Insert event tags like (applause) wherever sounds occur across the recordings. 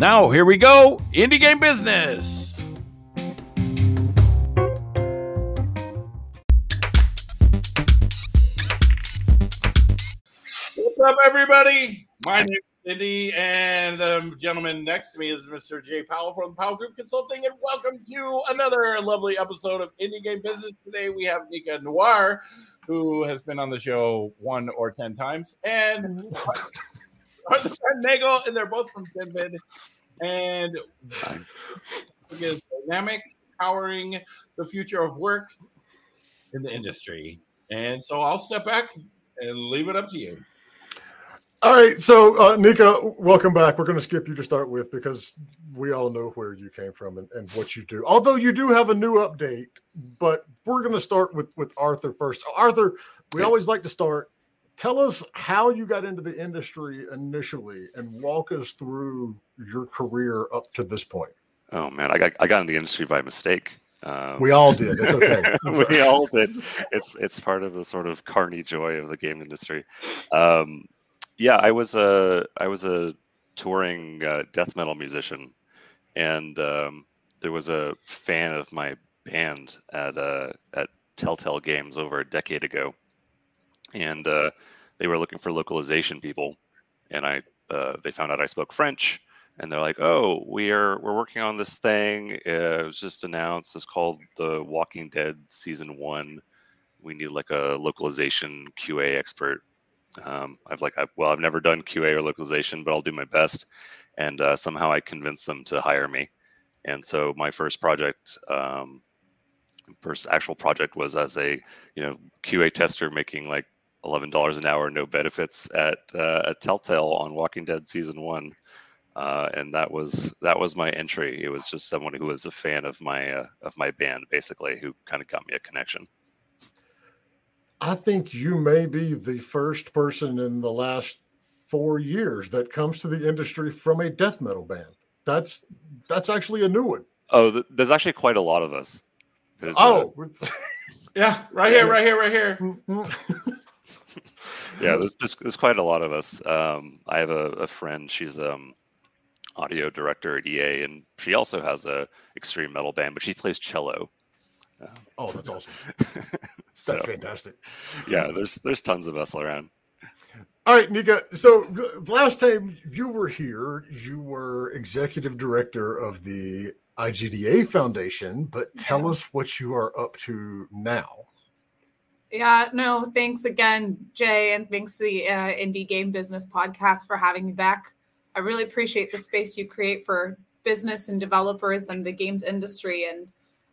Now, here we go Indie Game Business. What's up, everybody? My name is Indy, and the gentleman next to me is Mr. Jay Powell from Powell Group Consulting. And welcome to another lovely episode of Indie Game Business. Today we have Nika Nour, who has been on the show one or ten times, and (laughs) Nagel, and they're both from Genvid. And is dynamic, powering the future of work in the industry. And so I'll step back and leave it up to you. All right, so uh, Nika, welcome back. We're going to skip you to start with because we all know where you came from and, and what you do. Although you do have a new update, but we're going to start with with Arthur first. Arthur, we always like to start. Tell us how you got into the industry initially, and walk us through your career up to this point. Oh man, I got I got in the industry by mistake. Um, we all did. It's okay. (laughs) we all did. It's it's part of the sort of carny joy of the game industry. Um, yeah, I was a I was a touring uh, death metal musician, and um, there was a fan of my band at uh, at Telltale Games over a decade ago, and uh, they were looking for localization people, and I uh, they found out I spoke French, and they're like, "Oh, we are we're working on this thing. It was just announced. It's called The Walking Dead season one. We need like a localization QA expert." Um, I've like, I, well, I've never done QA or localization, but I'll do my best. And uh, somehow I convinced them to hire me. And so my first project, um, first actual project was as a, you know, QA tester making like eleven dollars an hour, no benefits at uh, at Telltale on Walking Dead season one. Uh, and that was that was my entry. It was just someone who was a fan of my uh, of my band, basically, who kind of got me a connection. I think you may be the first person in the last four years that comes to the industry from a death metal band. That's that's actually a new one. Oh, th- there's actually quite a lot of us. There's, uh, oh, (laughs) yeah, right here, right here, right here. Yeah, there's, there's, there's quite a lot of us. Um, I have a, a friend. She's um audio director at EA, and she also has a extreme metal band, but she plays cello. Oh, that's awesome. (laughs) so, that's fantastic. Yeah, there's there's tons of us around. All right, Nika. So last time you were here, you were executive director of the IGDA Foundation, but tell yeah. us what you are up to now. Yeah, no, thanks again, Jay, and thanks to the uh, Indie Game Business Podcast for having me back. I really appreciate the space you create for business and developers and the games industry. And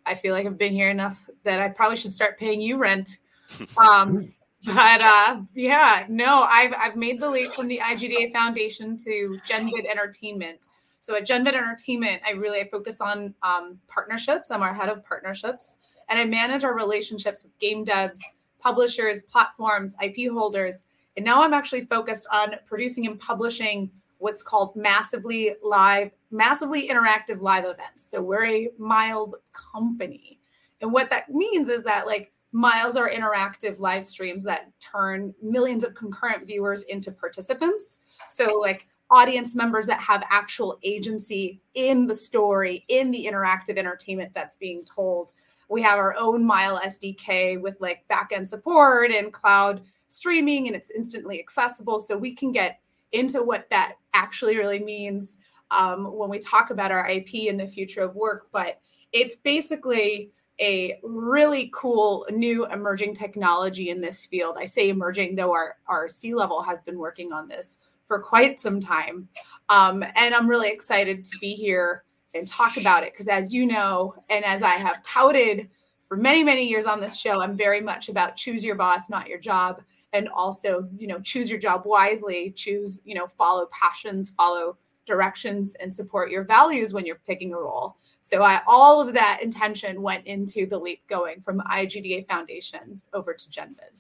I feel like I've been here enough that I probably should start paying you rent. (laughs) Um, but uh, yeah, no, I've I've made the leap from the IGDA Foundation to GenVid Entertainment. So at GenVid Entertainment, I really I focus on um, partnerships. I'm our head of partnerships, and I manage our relationships with game devs, publishers, platforms, IP holders. And now I'm actually focused on producing and publishing what's called massively live, massively interactive live events. So we're a Miles company. And what that means is that like Miles are interactive live streams that turn millions of concurrent viewers into participants. So like audience members that have actual agency in the story, in the interactive entertainment that's being told. We have our own Mile SDK with like backend support and cloud streaming, and it's instantly accessible. So we can get into what that actually really means um, when we talk about our IP and the future of work. But it's basically a really cool new emerging technology in this field. I say emerging, though our, our C level has been working on this for quite some time. Um, and I'm really excited to be here and talk about it because, as you know, and as I have touted for many, many years on this show, I'm very much about choose your boss, not your job and also you know choose your job wisely choose you know follow passions follow directions and support your values when you're picking a role. So I, all of that intention went into the leap going from IGDA Foundation over to GenVid.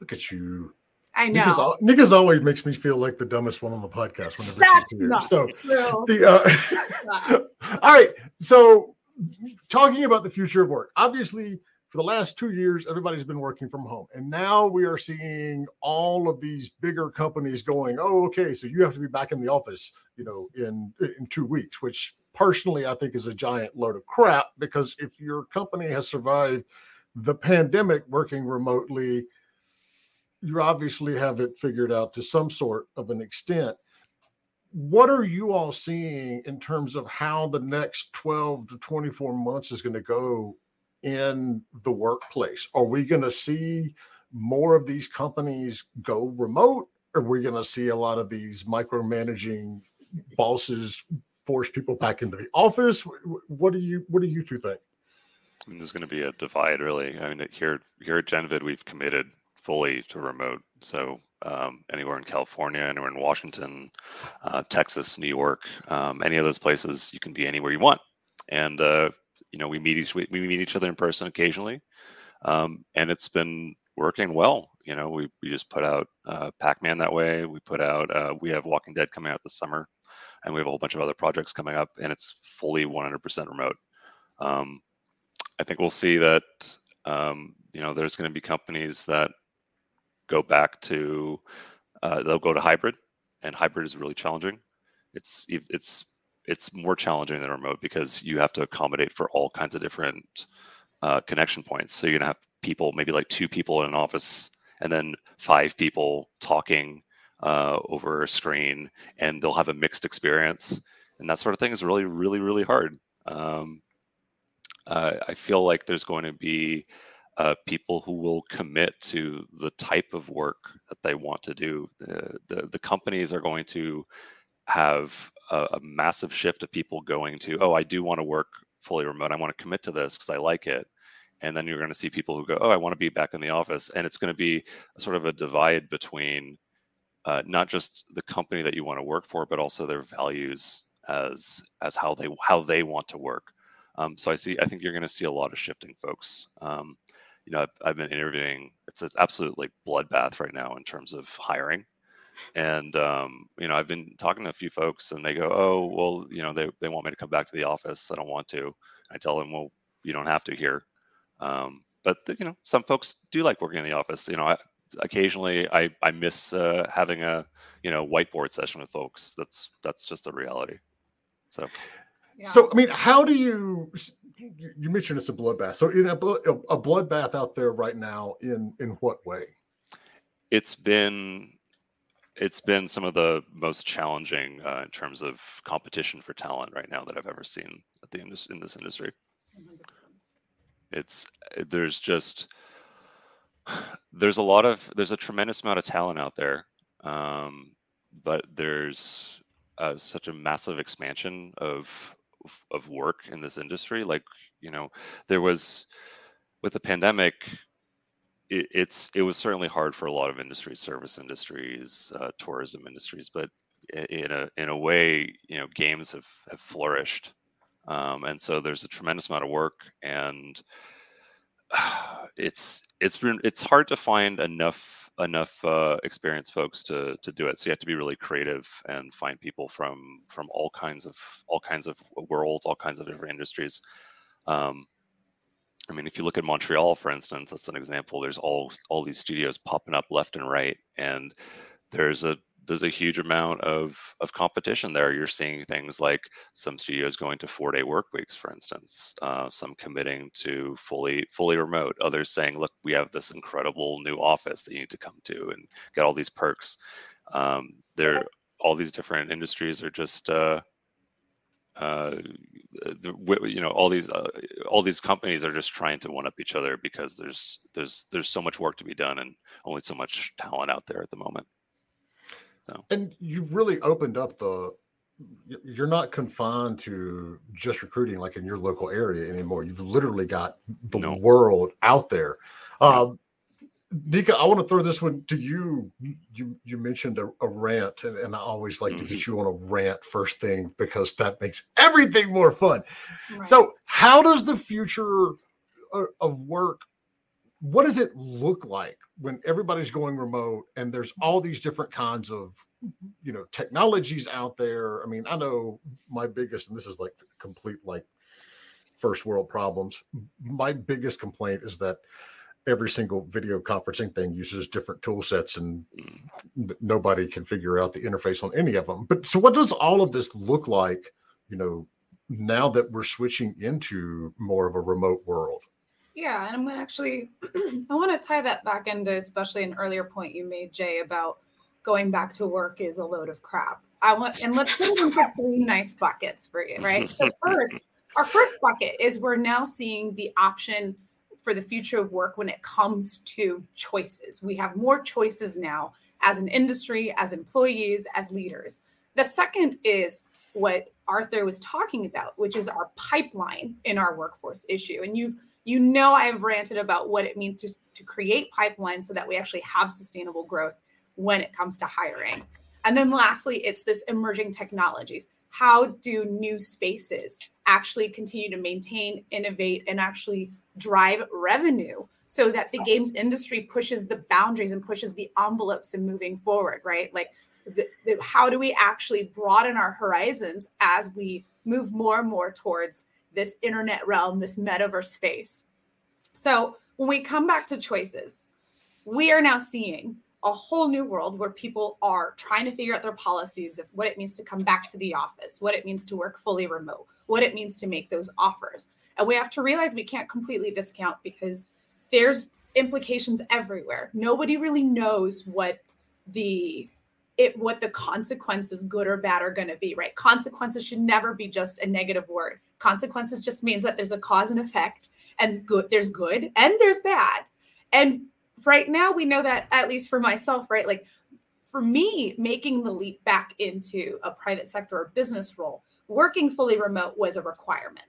Look at you. I know. Nika's, Nika's always makes me feel like the dumbest one on the podcast whenever That's she's here. So true. the uh, (laughs) all right. So talking about the future of work, obviously for the last two years, everybody's been working from home, and now we are seeing all of these bigger companies going, "Oh, okay, so you have to be back in the office, you know, in in two weeks," which personally I think is a giant load of crap because if your company has survived the pandemic working remotely, you obviously have it figured out to some sort of an extent. What are you all seeing in terms of how the next 12 to 24 months is going to go in the workplace? Are we going to see more of these companies go remote? Are we going to see a lot of these micromanaging bosses force people back into the office? What do you what do you two think? I mean, there's going to be a divide, really. I mean, here here at Genvid, we've committed fully to remote. So um, anywhere in California, anywhere in Washington, uh, Texas, New York, um, any of those places, you can be anywhere you want. And uh, you know, we meet each we, we meet each other in person occasionally, um, and it's been working well. You know, we we just put out uh, Pac-Man that way. We put out uh, we have Walking Dead coming out this summer, and we have a whole bunch of other projects coming up, and it's fully 100% remote. Um, I think we'll see that um, you know there's going to be companies that go back to uh, they'll go to hybrid, and hybrid is really challenging. It's it's it's more challenging than remote because you have to accommodate for all kinds of different uh, connection points. So you're gonna have people, maybe like two people in an office, and then five people talking uh, over a screen, and they'll have a mixed experience, and that sort of thing is really, really, really hard. Um, I feel like there's going to be uh, people who will commit to the type of work that they want to do. The, the, the companies are going to have a, a massive shift of people going to, oh, I do want to work fully remote. I want to commit to this because I like it. And then you're going to see people who go, oh, I want to be back in the office. And it's going to be sort of a divide between uh, not just the company that you want to work for, but also their values as as how they how they want to work. Um, so I see. I think you're going to see a lot of shifting, folks. Um, you know, I've, I've been interviewing. It's an absolute like bloodbath right now in terms of hiring, and um, you know, I've been talking to a few folks, and they go, "Oh, well, you know, they they want me to come back to the office. I don't want to." I tell them, "Well, you don't have to here." Um, but you know, some folks do like working in the office. You know, I, occasionally I I miss uh, having a you know whiteboard session with folks. That's that's just a reality. So Yeah. So, I mean, how do you? You you mentioned it's a bloodbath. So, in a, blo- a a bloodbath out there right now, in in what way? it's been it's been some of the most challenging uh, in terms of competition for talent right now that I've ever seen at the indus- in this industry. 100%. It's there's just there's a lot of there's a tremendous amount of talent out there, um, but there's uh, such a massive expansion of of work in this industry. Like you know, there was with the pandemic, it, it's it was certainly hard for a lot of industries, service industries, uh, tourism industries, but in a in a way, you know, games have have flourished, um, and so there's a tremendous amount of work, and (sighs) it's it's been it's hard to find enough enough uh, experienced folks to to do it. So you have to be really creative and find people from from all kinds of all kinds of worlds, all kinds of different industries. Um, I mean, if you look at Montreal, for instance, that's an example. There's all all these studios popping up left and right, and there's a there's a huge amount of of competition there. You're seeing things like some studios going to four day work weeks, for instance, uh, some committing to fully fully remote. Others saying, look, we have this incredible new office that you need to come to and get all these perks. Um, there, all these different industries are just. Uh, uh, the, you know all these uh, all these companies are just trying to one up each other because there's there's there's so much work to be done and only so much talent out there at the moment so And you've really opened up the. You're not confined to just recruiting like in your local area anymore. You've literally got the No. world out there. Um, Nika, I want to throw this one to you. You you mentioned a, a rant, and, and, I always like mm-hmm. to get mm-hmm. you on a rant first thing because that makes everything more fun. Right. So, how does the future of work? What does it look like when everybody's going remote and there's all these different kinds of mm-hmm. you know technologies out there? I mean, I know my biggest, and this is like complete like first world problems. My biggest complaint is that every single video conferencing thing uses different tool sets and nobody can figure out the interface on any of them but so what does all of this look like you know now that we're switching into more of a remote world yeah and i'm going to actually (clears throat) i want to tie that back into especially an earlier point you made jay about going back to work is a load of crap i want and let's put it into three nice buckets for you right so (laughs) first our first bucket is we're now seeing the option for the future of work when it comes to choices. We have more choices now as an industry, as employees, as leaders. The second is what Arthur was talking about, which is our pipeline in our workforce issue. And you've you know I have ranted about what it means to, to create pipelines so that we actually have sustainable growth when it comes to hiring. And then lastly, it's this emerging technologies. How do new spaces actually continue to maintain, innovate, and actually drive revenue so that the games industry pushes the boundaries and pushes the envelopes and moving forward, right? Like, the, the, how do we actually broaden our horizons as we move more and more towards this internet realm, this metaverse space? So, when we come back to choices, we are now seeing a whole new world where people are trying to figure out their policies of what it means to come back to the office, what it means to work fully remote, what it means to make those offers. And we have to realize we can't completely discount because there's implications everywhere. Nobody really knows what the it what the consequences good or bad are going to be right? Consequences should never be just a negative word. Consequences just means that there's a cause and effect and good there's good and there's bad. And right now we know that at least for myself right? Like for me making the leap back into a private sector or business role working fully remote was a requirement.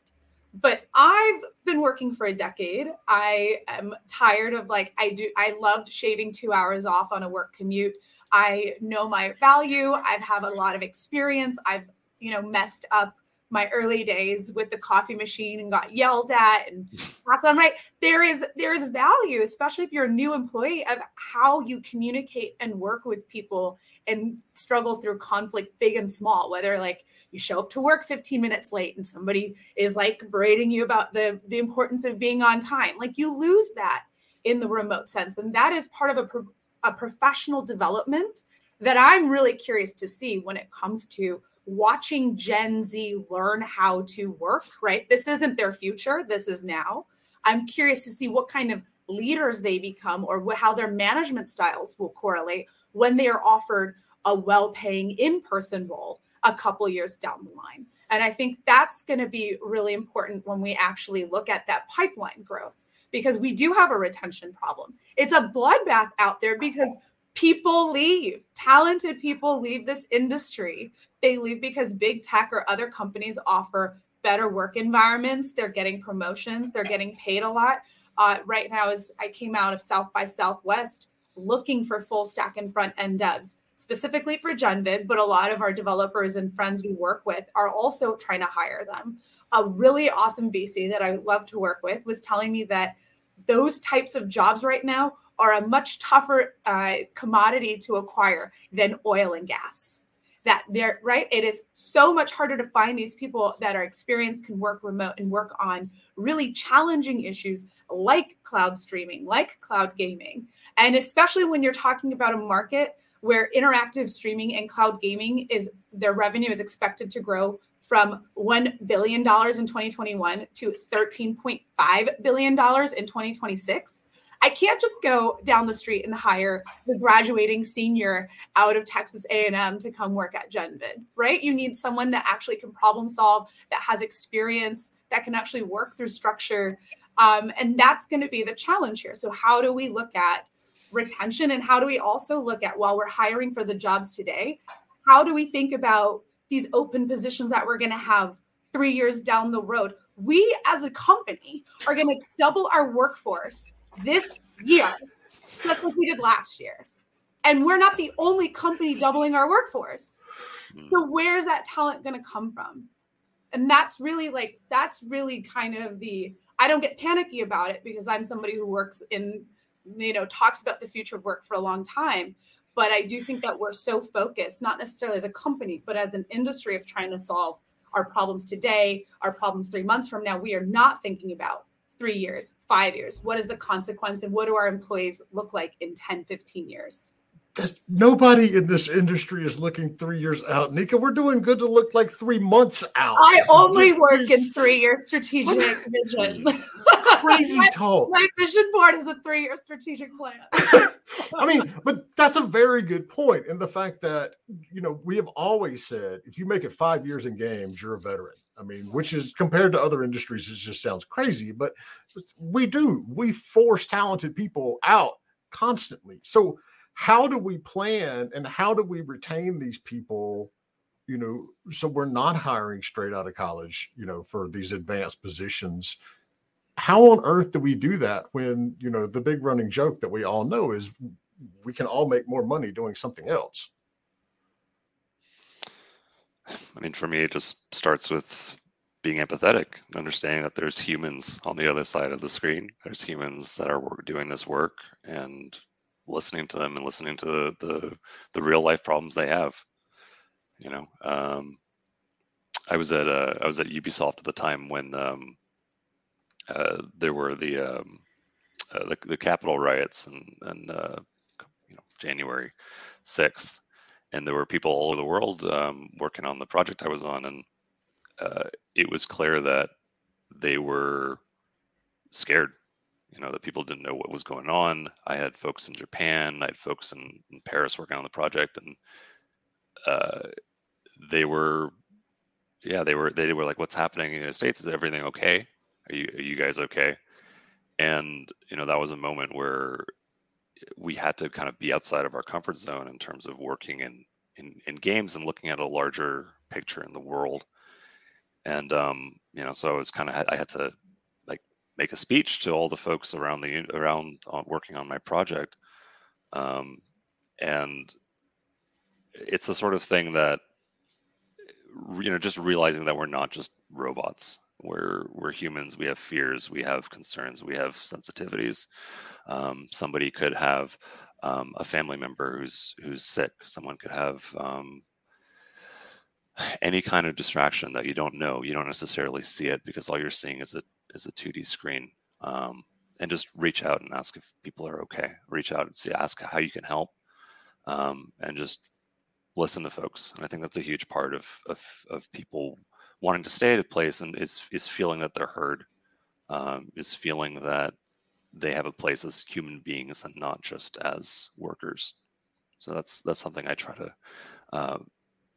But I've been working for a decade. I am tired of like I do I loved shaving 2 hours off on a work commute. I know my value. I've had a lot of experience. I've, you know, messed up my early days with the coffee machine and got yelled at and (laughs) passed on right there is there is value especially if you're a new employee of how you communicate and work with people and struggle through conflict big and small whether like you show up to work 15 minutes late and somebody is like berating you about the the importance of being on time like you lose that in the remote sense and that is part of a, a professional development that i'm really curious to see when it comes to watching Gen Z learn how to work, right? This isn't their future, this is now. I'm curious to see what kind of leaders they become or how their management styles will correlate when they are offered a well paying in person role a couple years down the line. And I think that's going to be really important when we actually look at that pipeline growth because we do have a retention problem. It's a bloodbath out there because people leave. Talented people leave this industry. They leave because big tech or other companies offer better work environments. They're getting promotions. They're getting paid a lot. Uh, right now, as I came out of South by Southwest looking for full stack and front end devs, specifically for Genvid, but a lot of our developers and friends we work with are also trying to hire them. A really awesome VC that I love to work with was telling me that those types of jobs right now are a much tougher uh, commodity to acquire than oil and gas. That they're right. It is so much harder to find these people that are experienced, can work remote, and work on really challenging issues like cloud streaming, like cloud gaming. And especially when you're talking about a market where interactive streaming and cloud gaming is their revenue is expected to grow from $1 billion in 2021 to $13.5 billion in 2026. I can't just go down the street and hire the graduating senior out of Texas A&M to come work at Genvid, right? You need someone that actually can problem solve, that has experience, that can actually work through structure. Um, and that's going to be the challenge here. So how do we look at retention and how do we also look at while we're hiring for the jobs today, how do we think about these open positions that we're going to have three years down the road? We as a company are going to double our workforce this year just like we did last year. And we're not the only company doubling our workforce. Mm. So where's that talent going to come from? And that's really like that's really kind of the I don't get panicky about it because I'm somebody who works in you know talks about the future of work for a long time but i do think that we're so focused not necessarily as a company but as an industry of trying to solve our problems today our problems 3 months from now we are not thinking about 3 years 5 years what is the consequence and what do our employees look like in 10 15 years nobody in this industry is looking three years out. Nika, we're doing good to look like three months out. I only work in three year strategic (laughs) vision. Crazy my, talk. My vision board is a three year strategic plan. (laughs) I mean, (laughs) but that's a very good point. And the fact that, you know, we have always said if you make it five years in games, you're a veteran. I mean, which is compared to other industries, it just sounds crazy, but we do. We force talented people out constantly. So, how do we plan and how do we retain these people you know so we're not hiring straight out of college you know for these advanced positions how on earth do we do that when you know the big running joke that we all know is we can all make more money doing something else i mean for me it just starts with being empathetic understanding that there's humans on the other side of the screen there's humans that are doing this work and listening to them and listening to the the, the real life problems they have. You know, um, I was at uh, I was at Ubisoft at the time when um, uh, there were the, um, uh, the the Capitol riots and and uh, you know January sixth, and there were people all over the world um, working on the project I was on, and uh, it was clear that they were scared. You know that people didn't know what was going on. I had folks in japan i had folks in, in paris working on the project and uh, they were yeah they were they were like what's happening in the united states? Is everything okay are you are you guys okay? And you know that was a moment where we had to kind of be outside of our comfort zone in terms of working in in, in games and looking at a larger picture in the world. And um you know so i was kind of i had to like make a speech to all the folks around the around uh, working on my project. Um, and it's the sort of thing that you know just realizing that we're not just robots we're we're humans we have fears we have concerns we have sensitivities um, somebody could have um, a family member who's who's sick someone could have um, any kind of distraction that you don't know you don't necessarily see it because all you're seeing is a is a 2D screen. Um, and just reach out and ask if people are okay. Reach out and see, ask how you can help, um, and just listen to folks. And I think that's a huge part of of, of people wanting to stay at a place and is is feeling that they're heard, um, is feeling that they have a place as human beings and not just as workers. So that's that's something I try to uh,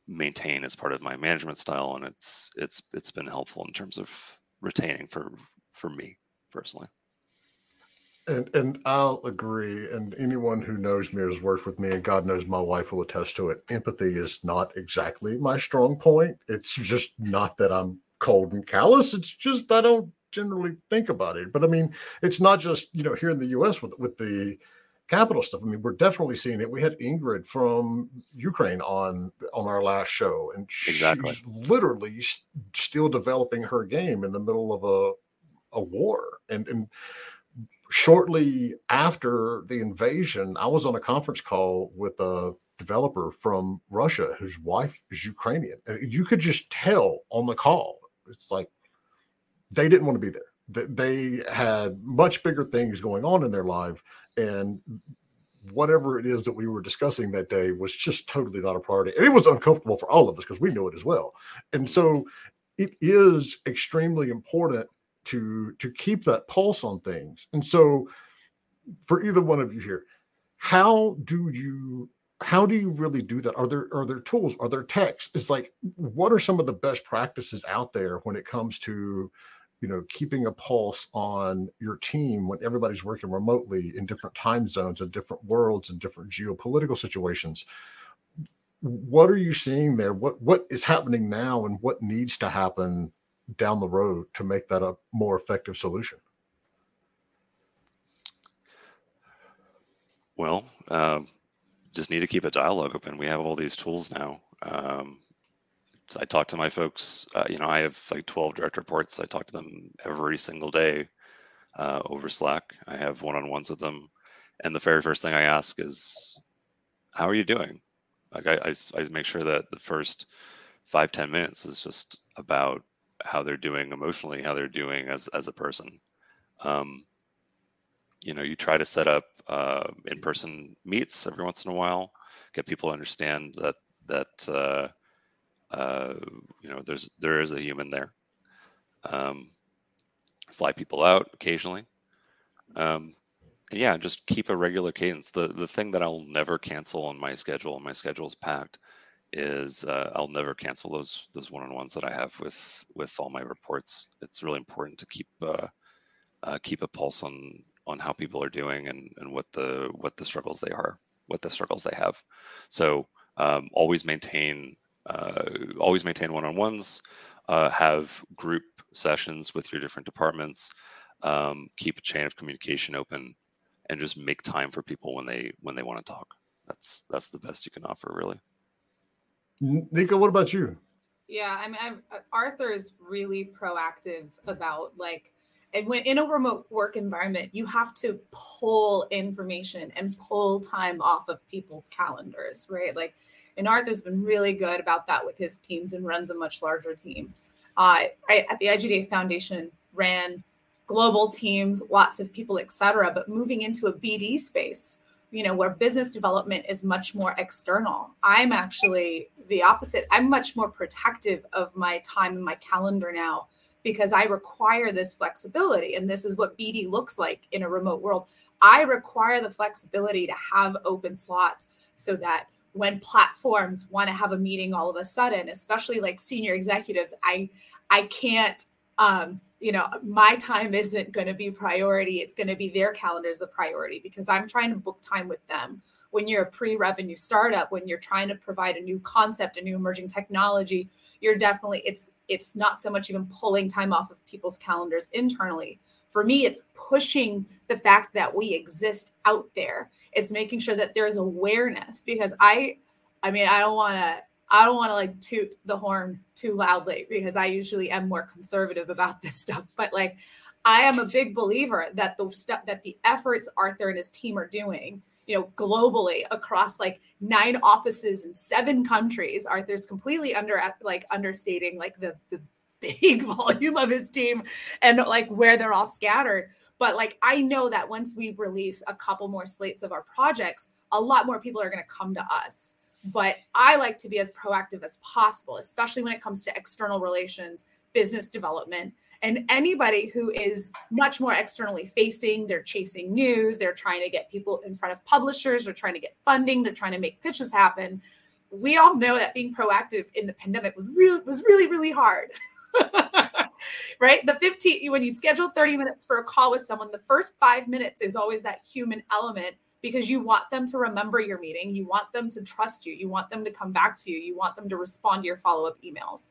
maintain as part of my management style, and it's it's it's been helpful in terms of retaining for for me personally. And and I'll agree. And anyone who knows me has worked with me, and God knows my wife will attest to it. Empathy is not exactly my strong point. It's just not that I'm cold and callous. It's just I don't generally think about it. But I mean, it's not just you know here in the U.S. with with the Capitol stuff. I mean, we're definitely seeing it. We had Ingrid from Ukraine on on our last show, and exactly. she's literally still developing her game in the middle of a a war. And and shortly after the invasion, I was on a conference call with a developer from Russia whose wife is Ukrainian, and you could just tell on the call. It's like they didn't want to be there they had much bigger things going on in their life and whatever it is that we were discussing that day was just totally not a priority and it was uncomfortable for all of us because we knew it as well and so it is extremely important to to keep that pulse on things. And so for either one of you here how do you how do you really do that? Are there are there tools? Are there texts? It's like what are some of the best practices out there when it comes to you know keeping a pulse on your team when everybody's working remotely in different time zones and different worlds and different geopolitical situations? What are you seeing there? What what is happening now and what needs to happen down the road to make that a more effective solution Well, um, just need to keep a dialogue open. We have all these tools now. Um, I talk to my folks. Uh, you know, I have like 12 direct reports. I talk to them every single day uh, over Slack. I have one-on-ones with them, and the very first thing I ask is, "How are you doing?" Like I, I, I make sure that the first five ten minutes is just about how they're doing emotionally, how they're doing as as a person. Um, you know, you try to set up uh, in-person meets every once in a while, get people to understand that that uh, uh, you know there's there is a human there. Um, fly people out occasionally. Um, yeah, just keep a regular cadence. The the thing that I'll never cancel on my schedule, and my schedule is packed, is uh, I'll never cancel those those one-on-ones that I have with with all my reports. It's really important to keep uh, uh, keep a pulse on on how people are doing and and what the what the struggles they are, what the struggles they have. So um, always maintain uh, always maintain one-on-ones. Uh, have group sessions with your different departments. Um, keep a chain of communication open and just make time for people when they when they want to talk. That's that's the best you can offer, really. Nika, what about you? Yeah, I mean, I'm, uh, Arthur is really proactive about like, and when in a remote work environment, you have to pull information and pull time off of people's calendars, right? Like, and Arthur's been really good about that with his teams and runs a much larger team. Uh, I, at the IGDA Foundation, ran global teams, lots of people, et cetera. But moving into a BD space, you know, where business development is much more external, I'm actually the opposite. I'm much more protective of my time and my calendar now because I require this flexibility. And this is what BD looks like in a remote world. I require the flexibility to have open slots so that when platforms want to have a meeting all of a sudden, especially like senior executives, I I can't um, you know, my time isn't going to be priority. It's going to be their calendars the priority because I'm trying to book time with them. When you're a pre-revenue startup, when you're trying to provide a new concept, a new emerging technology, you're definitely it's it's not so much even pulling time off of people's calendars internally. For me, it's pushing the fact that we exist out there. It's making sure that there's awareness because I I mean, I don't want to I don't want to like toot the horn too loudly because I usually am more conservative about this (laughs) stuff. But like, I am a big believer that the stuff that the efforts Arthur and his team are doing, you know, globally across like nine offices in seven countries. Arthur's completely under like understating like the the (laughs) big volume of his team and like where they're all scattered. But like, I know that once we release a couple more slates of our projects, a lot more people are going to come to us but I like to be as proactive as possible, especially when it comes to external relations, business development, and anybody who is much more externally facing. They're chasing news, they're trying to get people in front of publishers, they're trying to get funding, they're trying to make pitches happen. We all know that being proactive in the pandemic was really was really really hard. (laughs) right? The 15 when you schedule 30 minutes for a call with someone, the first 5 minutes is always that human element because you want them to remember your meeting. You want them to trust you. You want them to come back to you. You want them to respond to your follow up emails.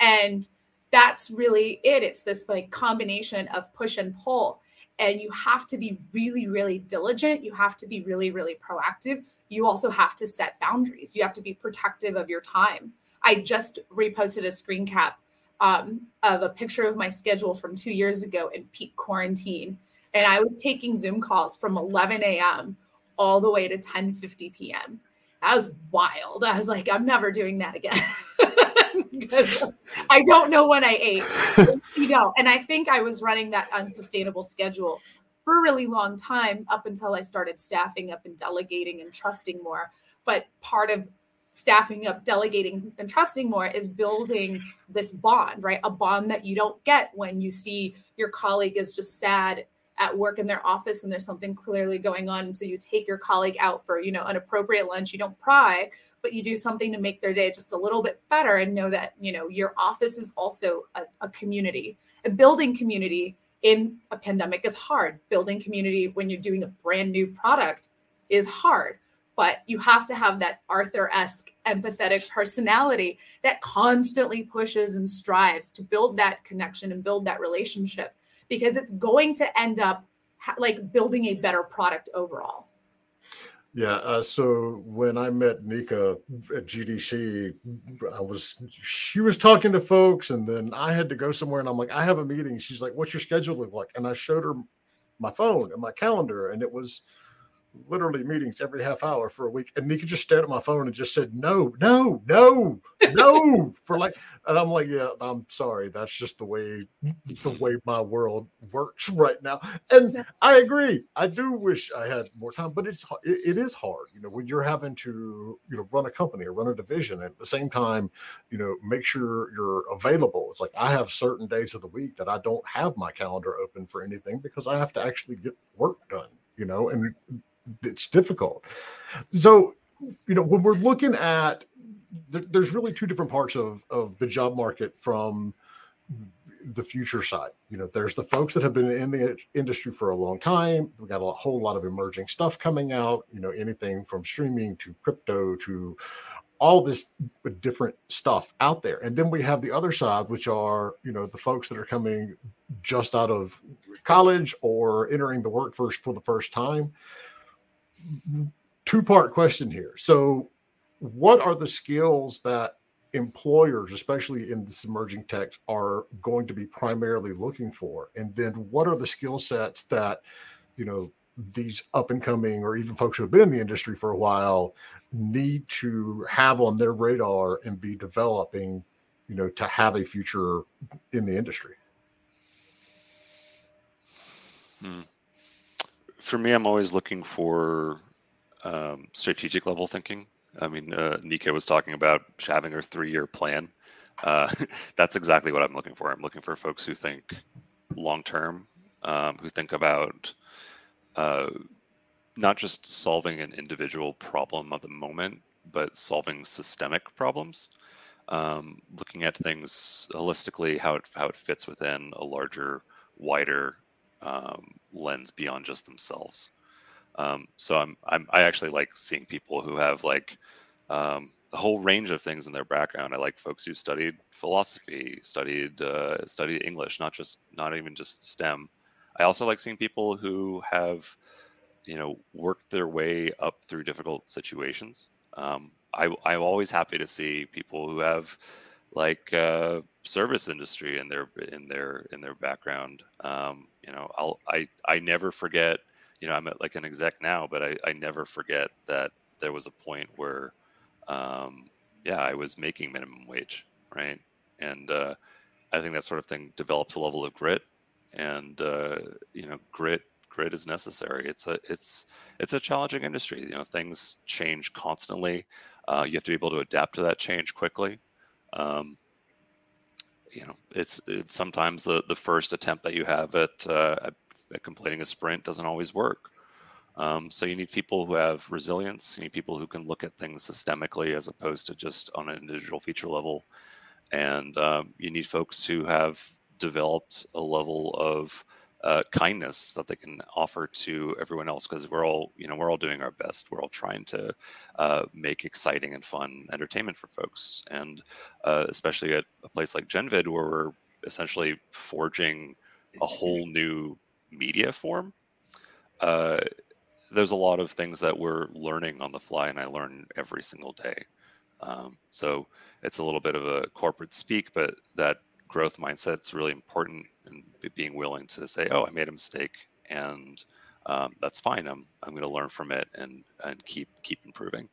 And that's really it. It's this like combination of push and pull. And you have to be really, really diligent. You have to be really, really proactive. You also have to set boundaries. You have to be protective of your time. I just reposted a screen cap um, of a picture of my schedule from two years ago in peak quarantine. And I was taking Zoom calls from 11 a.m all the way to 10 50 p.m. That was wild. I was like, I'm never doing that again. (laughs) I don't know when I ate. you know, and I think I was running that unsustainable schedule for a really long time up until I started staffing up and delegating and trusting more. But part of staffing up, delegating, and trusting more is building this bond, right? A bond that you don't get when you see your colleague is just sad at work in their office and there's something clearly going on. So you take your colleague out for you know an appropriate lunch. You don't pry but you do something to make their day just a little bit better and know that you know your office is also a, a community. And building community in a pandemic is hard. Building community when you're doing a brand new product is hard. But you have to have that Arthur-esque empathetic personality that constantly pushes and strives to build that connection and build that relationship because it's going to end up ha- like building a better product overall. Yeah. Uh, so when I met Nika at GDC, I was she was talking to folks, and then I had to go somewhere, and I'm like, I have a meeting. She's like, "What's your schedule look like?" And I showed her my phone and my calendar, and it was literally meetings every half hour for a week. And Nika just stared at my phone and just said, No, no, no, no, (laughs) for like, and I'm like, Yeah, I'm sorry. That's just the way the way my world works right now. And I agree. I do wish I had more time, but it's it, it is hard, you know, when you're having to, you know, run a company or run a division and at the same time, you know, make sure you're available. It's like I have certain days of the week that I don't have my calendar open for anything because I have to actually get work done you know, and it's difficult. So, you know, when we're looking at, there's really two different parts of of the job market from the future side. You know, there's the folks that have been in the industry for a long time. We've got a whole lot of emerging stuff coming out. You know, anything from streaming to crypto to all this different stuff out there. And then we have the other side, which are, you know, the folks that are coming just out of college or entering the workforce for the first time two part question here. So, what are the skills that employers, especially in this emerging tech, are going to be primarily looking for? And then, what are the skill sets that, you know, these up and coming or even folks who have been in the industry for a while need to have on their radar and be developing, you know, to have a future in the industry? Hmm for me, I'm always looking for um, strategic level thinking. I mean, uh, Nika was talking about having her three year plan. Uh, (laughs) that's exactly what I'm looking for. I'm looking for folks who think long term, um, who think about uh, not just solving an individual problem of the moment, but solving systemic problems. Um, looking at things holistically, how it how it fits within a larger, wider um, lens beyond just themselves. Um, so I'm, I'm I actually like seeing people who have like um, a whole range of things in their background. I like folks who studied philosophy, studied uh, studied English, not just not even just STEM. I also like seeing people who have you know worked their way up through difficult situations. Um, I, I'm always happy to see people who have like uh, service industry in their in their in their background. Um, you know, I'll I I never forget. You know, I'm at like an exec now, but I I never forget that there was a point where, um, yeah, I was making minimum wage, right? And uh, I think that sort of thing develops a level of grit, and uh, you know, grit grit is necessary. It's a it's it's a challenging industry. You know, things change constantly. Uh, you have to be able to adapt to that change quickly. Um, you know, it's it's sometimes the the first attempt that you have at, uh, at, at completing a sprint doesn't always work. Um, so you need people who have resilience. You need people who can look at things systemically as opposed to just on an individual feature level. And um, you need folks who have developed a level of uh, kindness that they can offer to everyone else because we're all you know we're all doing our best. We're all trying to uh, make exciting and fun entertainment for folks. And uh, especially at a place like genvid where we're essentially forging a whole new media form uh, there's a lot of things that we're learning on the fly and i learn every single day. Um, so it's a little bit of a corporate speak but that growth mindset is really important and being willing to say, "Oh, I made a mistake," and um, that's fine. I'm I'm going to learn from it and and keep keep improving.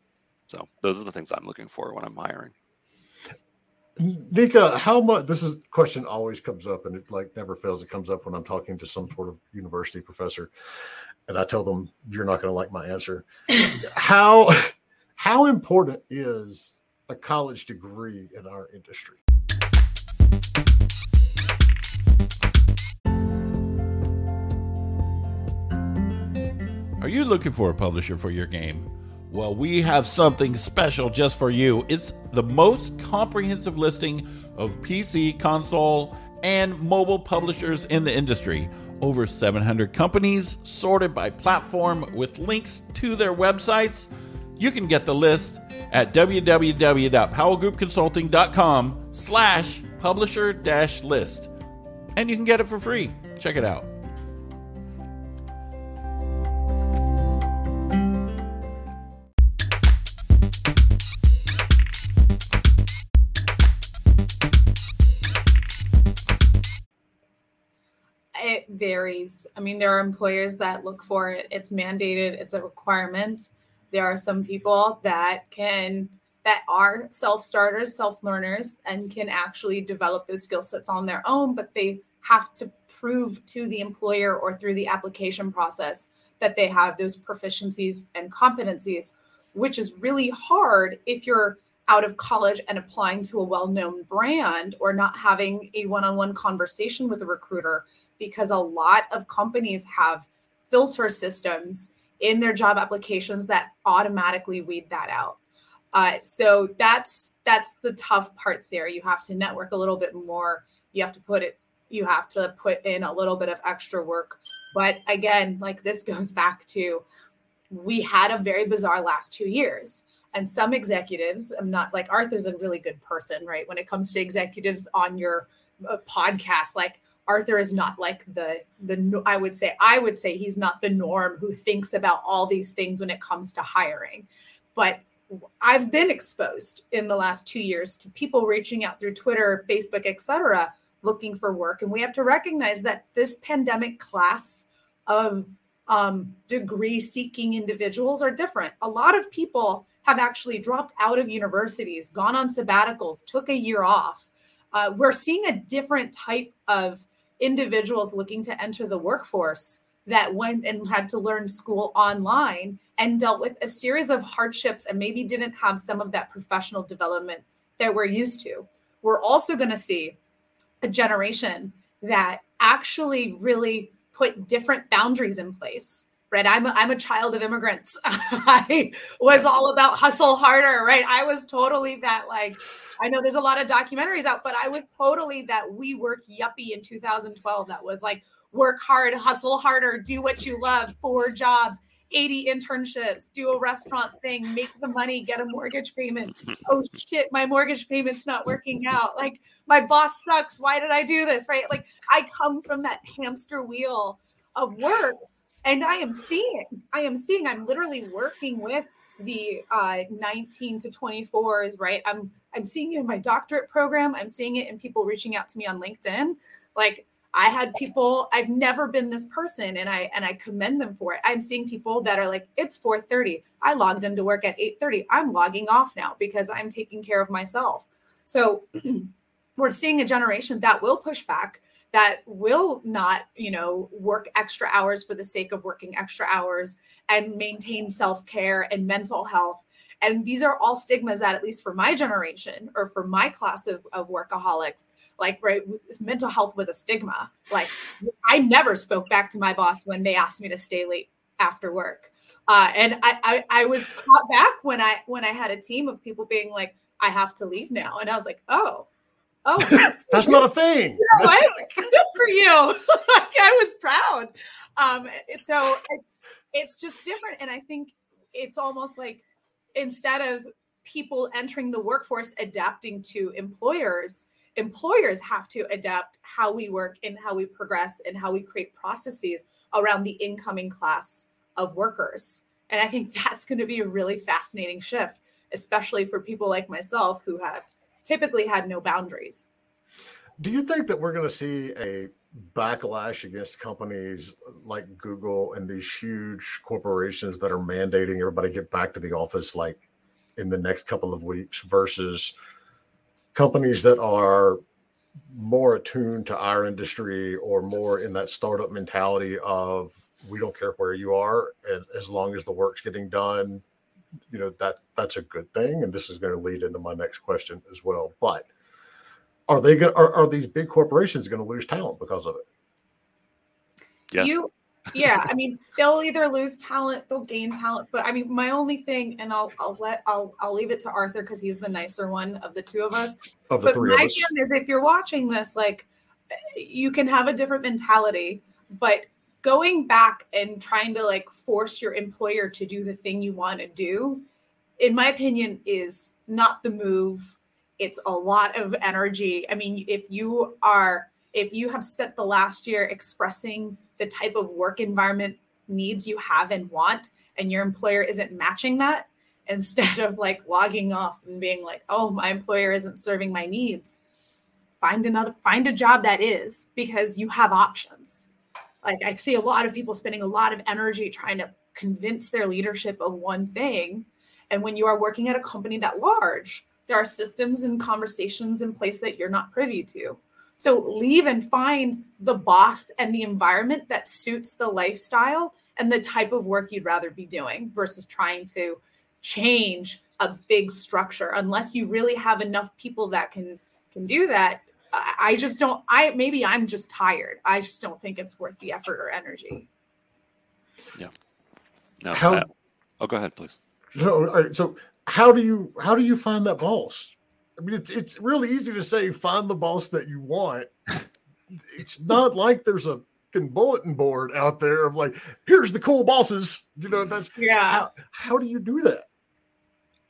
So those are the things I'm looking for when I'm hiring. Nika, how much this is question always comes up and it like never fails. It comes up when I'm talking to some sort of university professor, and I tell them you're not going to like my answer. how how important is a college degree in our industry? Are you looking for a publisher for your game? Well, we have something special just for you. It's the most comprehensive listing of PC, console, and mobile publishers in the industry. Over 700 companies sorted by platform with links to their websites. You can get the list at www.powellgroupconsulting.com slash publisher dash list. And you can get it for free. Check it out. Varies. I mean, there are employers that look for it, it's mandated, it's a requirement. There are some people that can that are self-starters, self-learners, and can actually develop those skill sets on their own, but they have to prove to the employer or through the application process that they have those proficiencies and competencies, which is really hard if you're out of college and applying to a well-known brand or not having a one-on-one conversation with a recruiter because a lot of companies have filter systems in their job applications that automatically weed that out. Uh, so that's that's the tough part there. You have to network a little bit more. You have to put it you have to put in a little bit of extra work. But again like this (laughs) goes back to we had a very bizarre last two years. And some executives i'm not like arthur's a really good person right? When it comes to executives on your uh, podcast like arthur is not like the the i would say i would say he's not the norm who thinks about all these things when it comes to hiring. But i've been exposed in the last two years to people reaching out through twitter facebook etc looking for work. And we have to recognize that this pandemic class of um, degree seeking individuals are different. A lot of people have actually dropped out of universities, gone on sabbaticals, took a year off. Uh, we're seeing a different type of individuals looking to enter the workforce that went and had to learn school online and dealt with a series of hardships and maybe didn't have some of that professional development that we're used to. We're also going to see a generation that actually really put different boundaries in place right? I'm a, I'm a child of immigrants. (laughs) I was all about hustle harder right? I was totally that like i know there's a lot of documentaries out but i was totally that WeWork yuppie in 2012 that was like work hard hustle harder do what you love four jobs 80 internships do a restaurant thing make the money get a mortgage payment. (laughs) Oh shit my mortgage payment's not working out. Like my boss sucks. Why did i do this right? Like i come from that hamster wheel of work and I am seeing, I am seeing, I'm literally working with the uh, 19 to 24s, right? I'm I'm seeing it in my doctorate program. I'm seeing it in people reaching out to me on LinkedIn. Like I had people, I've never been this person and I and I commend them for it. I'm seeing people that are like, it's 4:30. I logged into work at 8:30. I'm logging off now because I'm taking care of myself. So (clears throat) we're seeing a generation that will push back that will not, you know, work extra hours for the sake of working extra hours and maintain self care and mental health. And these are all stigmas that, at least for my generation or for my class of, of workaholics, like, right, mental health was a stigma. Like, I never spoke back to my boss when they asked me to stay late after work. Uh, and I, I, I was caught back when I when I had a team of people being like, I have to leave now. And I was like, oh, Oh, (laughs) that's not a thing. You know Good for you. (laughs) I was proud. Um, so it's it's just different, and I think it's almost like instead of people entering the workforce adapting to employers, employers have to adapt how we work and how we progress and how we create processes around the incoming class of workers. And I think (laughs) that's going to be a really fascinating shift, especially for people like myself who have typically had no boundaries. Do you think that we're going to see a backlash against companies like Google and these huge corporations that are mandating everybody get back to the office like in the next couple of weeks versus companies that are more attuned to our industry or more in that startup mentality of we don't care where you are as long as the work's getting done you know that that's a good thing and this is going to lead into my next question as well but are they going are, are these big corporations going to lose talent because of it? Yes. You, yeah i mean they'll either lose talent they'll gain talent but i mean my only thing and i'll i'll let i'll i'll leave it to arthur because he's the nicer one of the two of us. Of the but three my of us. is if you're watching this like you can have a different mentality but going back and trying to like force your employer to do the thing you want to do in my opinion is not the move. It's a lot of energy. I mean if you are if you have spent the last year expressing the type of work environment needs you have and want and your employer isn't matching that (laughs) instead of like logging off and being like oh my employer isn't serving my needs find another find a job that is because you have options like I see a lot of people spending a lot of energy trying to convince their leadership of one thing. And when you are working at a company that large, there are systems and conversations in place that you're not privy to. So leave and find the boss and the environment that suits the lifestyle and the type of work you'd rather be doing versus trying to change a big structure unless you really have enough people that can can do that i just don't i maybe i'm just tired. I just don't think it's worth the effort or energy. Yeah. No how, I, oh go ahead please. So, so how do you how do you find that boss i mean it's, it's really easy to say find the boss that you want. It's not like there's a bulletin board out there of like here's the cool bosses. You know that's yeah. how, how do you do that?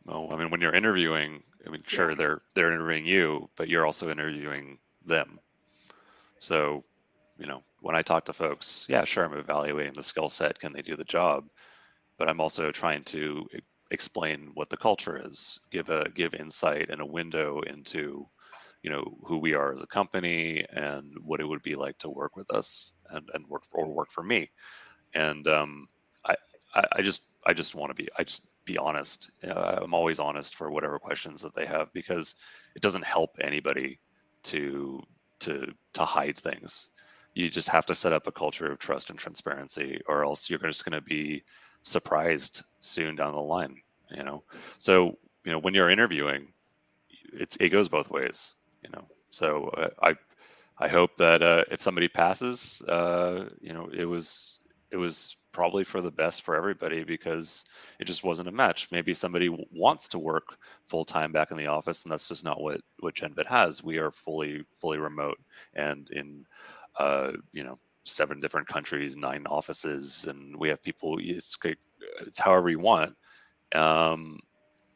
Well, I mean, when you're interviewing, I mean, sure, they're they're interviewing you, but you're also interviewing them. So, you know, when I talk to folks, yeah, sure, I'm evaluating the skill set. Can they do the job? But I'm also trying to explain what the culture is, give a give insight and a window into, you know, who we are as a company and what it would be like to work with us and and work for, or work for me. And um, I, I I just I just want to be I just be honest. Uh, I'm always honest for whatever questions that they have because it doesn't help anybody to to to hide things. You just have to set up a culture of trust and transparency, or else you're just going to be surprised soon down the line. You know, so you know when you're interviewing, it's it goes both ways. You know, so uh, I I hope that uh, if somebody passes, uh, you know, it was it was probably for the best for everybody because it just wasn't a match. Maybe somebody wants to work full time back in the office, and that's just not what what Genvid has. We are fully fully remote and in uh, you know seven different countries, nine offices, and we have people. It's it's however you want. Um,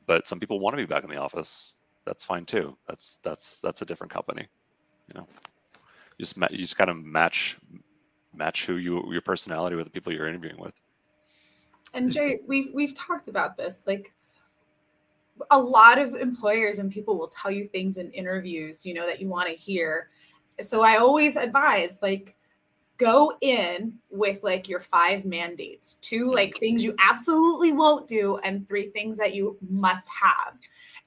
but some people want to be back in the office. That's fine too. That's that's that's a different company. You know, you just you just got to match match who you your personality with the people you're interviewing with. And Jay, we've we've talked about this. Like a lot of employers and people will tell you things in interviews, you know, that you want to hear. So I always advise like go in with like your five mandates, two mm. like things you absolutely won't do and three things that you must have.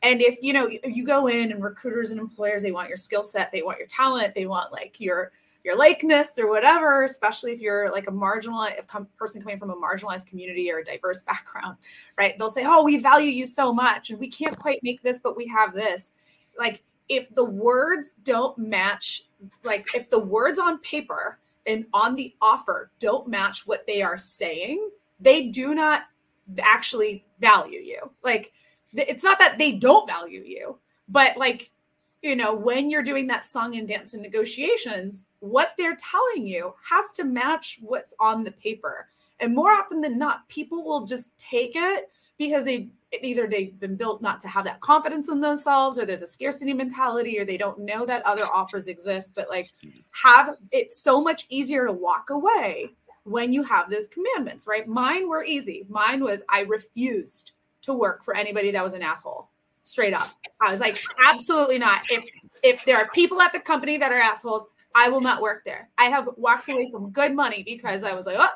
And if you know you go in and recruiters and employers they want your skill set, they want your talent, they want like your your likeness or whatever, especially if you're like a marginalized com- person coming from a marginalized community or a diverse (laughs) background, right? They'll say, "Oh, we value you so much, and we can't quite make this, but we have this." Like, if the words don't match, like if the words on paper and on the offer don't match what they are saying, they do not actually value you. Like, it's not that they don't value you, but like you know, when you're doing that song and dance and negotiations, what they're telling you has to match what's on the paper. And more often than not, people will just take it because they either they've been built not to have that confidence in themselves or there's a scarcity mentality or they don't know that other offers exist. But like have it's so much easier to walk away when you have those commandments right? Mine were easy. Mine was i refused to work for anybody that was an asshole straight up. I was like, absolutely not. If if there are people at the company that are assholes, I will not work there. I have walked away from good money because I was like, oh,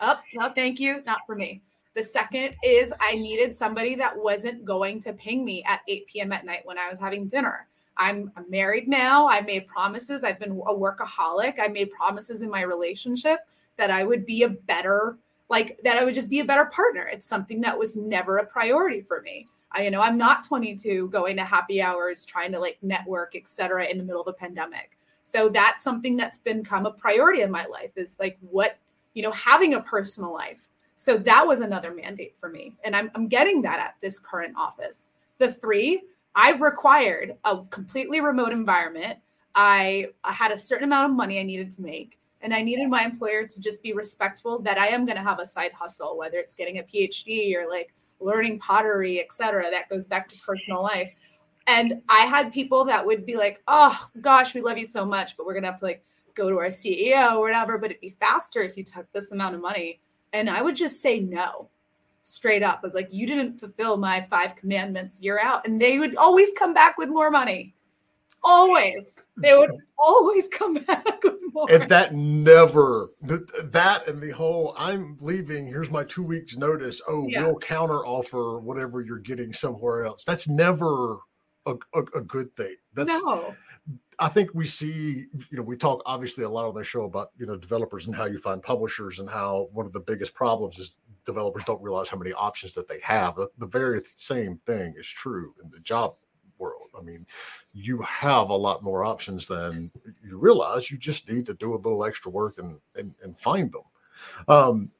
oh, no, thank you, not for me. The second is I needed somebody that wasn't going to ping me at 8 p.m. at night when I was having dinner. I'm, married now. I made promises. I've been a workaholic. I made promises in my relationship that I would be a better, like that I would just be a better partner. It's something that was never a priority for me. I, you know, I'm not 22 going to happy hours, trying to like network, etc., in the middle of a pandemic. So that's something that's become a priority in my life is like what, you know, having a personal life. So that was another mandate for me. And I'm, I'm getting that at this current office. The three, I required a completely remote environment. I, I had a certain amount of money I needed to make. And I needed my employer to just be respectful that I am going to have a side hustle, whether it's getting a PhD or like learning pottery, etc. That goes back to personal life. And I had people that would be like, "Oh gosh, we love you so much, but we're gonna have to like go to our CEO or whatever. But it'd be faster if you took this amount of money." And I would just say no, straight up. I was like, "You didn't fulfill my five commandments. You're out." And they would always come back with more money, always they would always come (laughs) back with more. And that never that and the whole I'm leaving. Here's my two weeks notice. Oh, yeah. we'll counter offer whatever you're getting somewhere else. That's never a, a, a good thing. That's no. I think we see, you know, we talk obviously a lot on the show about, you know, developers and how you find publishers and how one of the biggest problems is developers don't realize how many options that they have. The, the very same thing is true in the job world. I mean, you have a lot more options than you realize. You just need to do a little extra work and and, and find them. Um,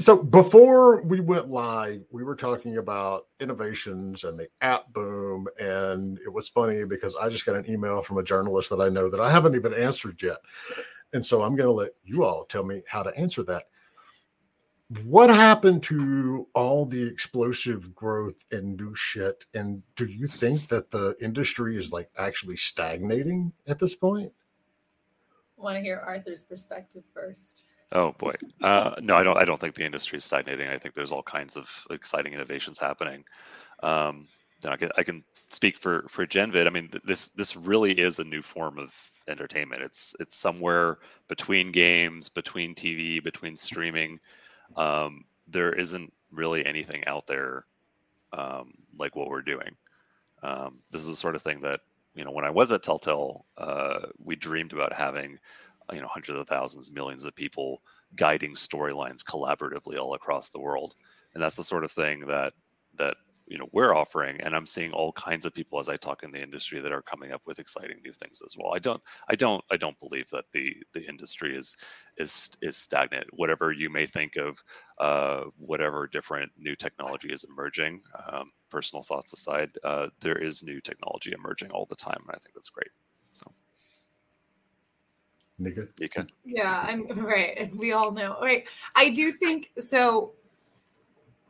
so before we went live, we were talking about innovations and the app boom, and it was funny because I just got an email from a journalist that I know that I haven't even answered yet, and so I'm going to let you all tell me how to answer that what happened to all the explosive growth and new shit? And do you think that the industry is like actually stagnating at this point? I want to hear Arthur's perspective first? Oh boy, uh, no, I don't. I don't think the industry is stagnating. I think there's all kinds of exciting innovations happening. Um, I can, I can speak for for Genvid. I mean, this this really is a new form of entertainment. It's it's somewhere between games, between TV, between streaming um, there isn't really anything out there um, like what we're doing. Um, this is the sort of thing that you know when I was at Telltale, uh, we dreamed about having you know hundreds of thousands, millions of people guiding storylines collaboratively all across the world, and that's the sort of thing that that you know we're offering and i'm seeing all kinds of people as i talk in the industry that are coming up with exciting new things as well i don't i don't i don't believe that the the industry is is is stagnant whatever you may think of uh, whatever different new technology is emerging um, personal thoughts aside uh, there is new technology emerging all the time and i think that's great so Nika? Nika? Yeah, I'm right. And we all know. Right. I do think so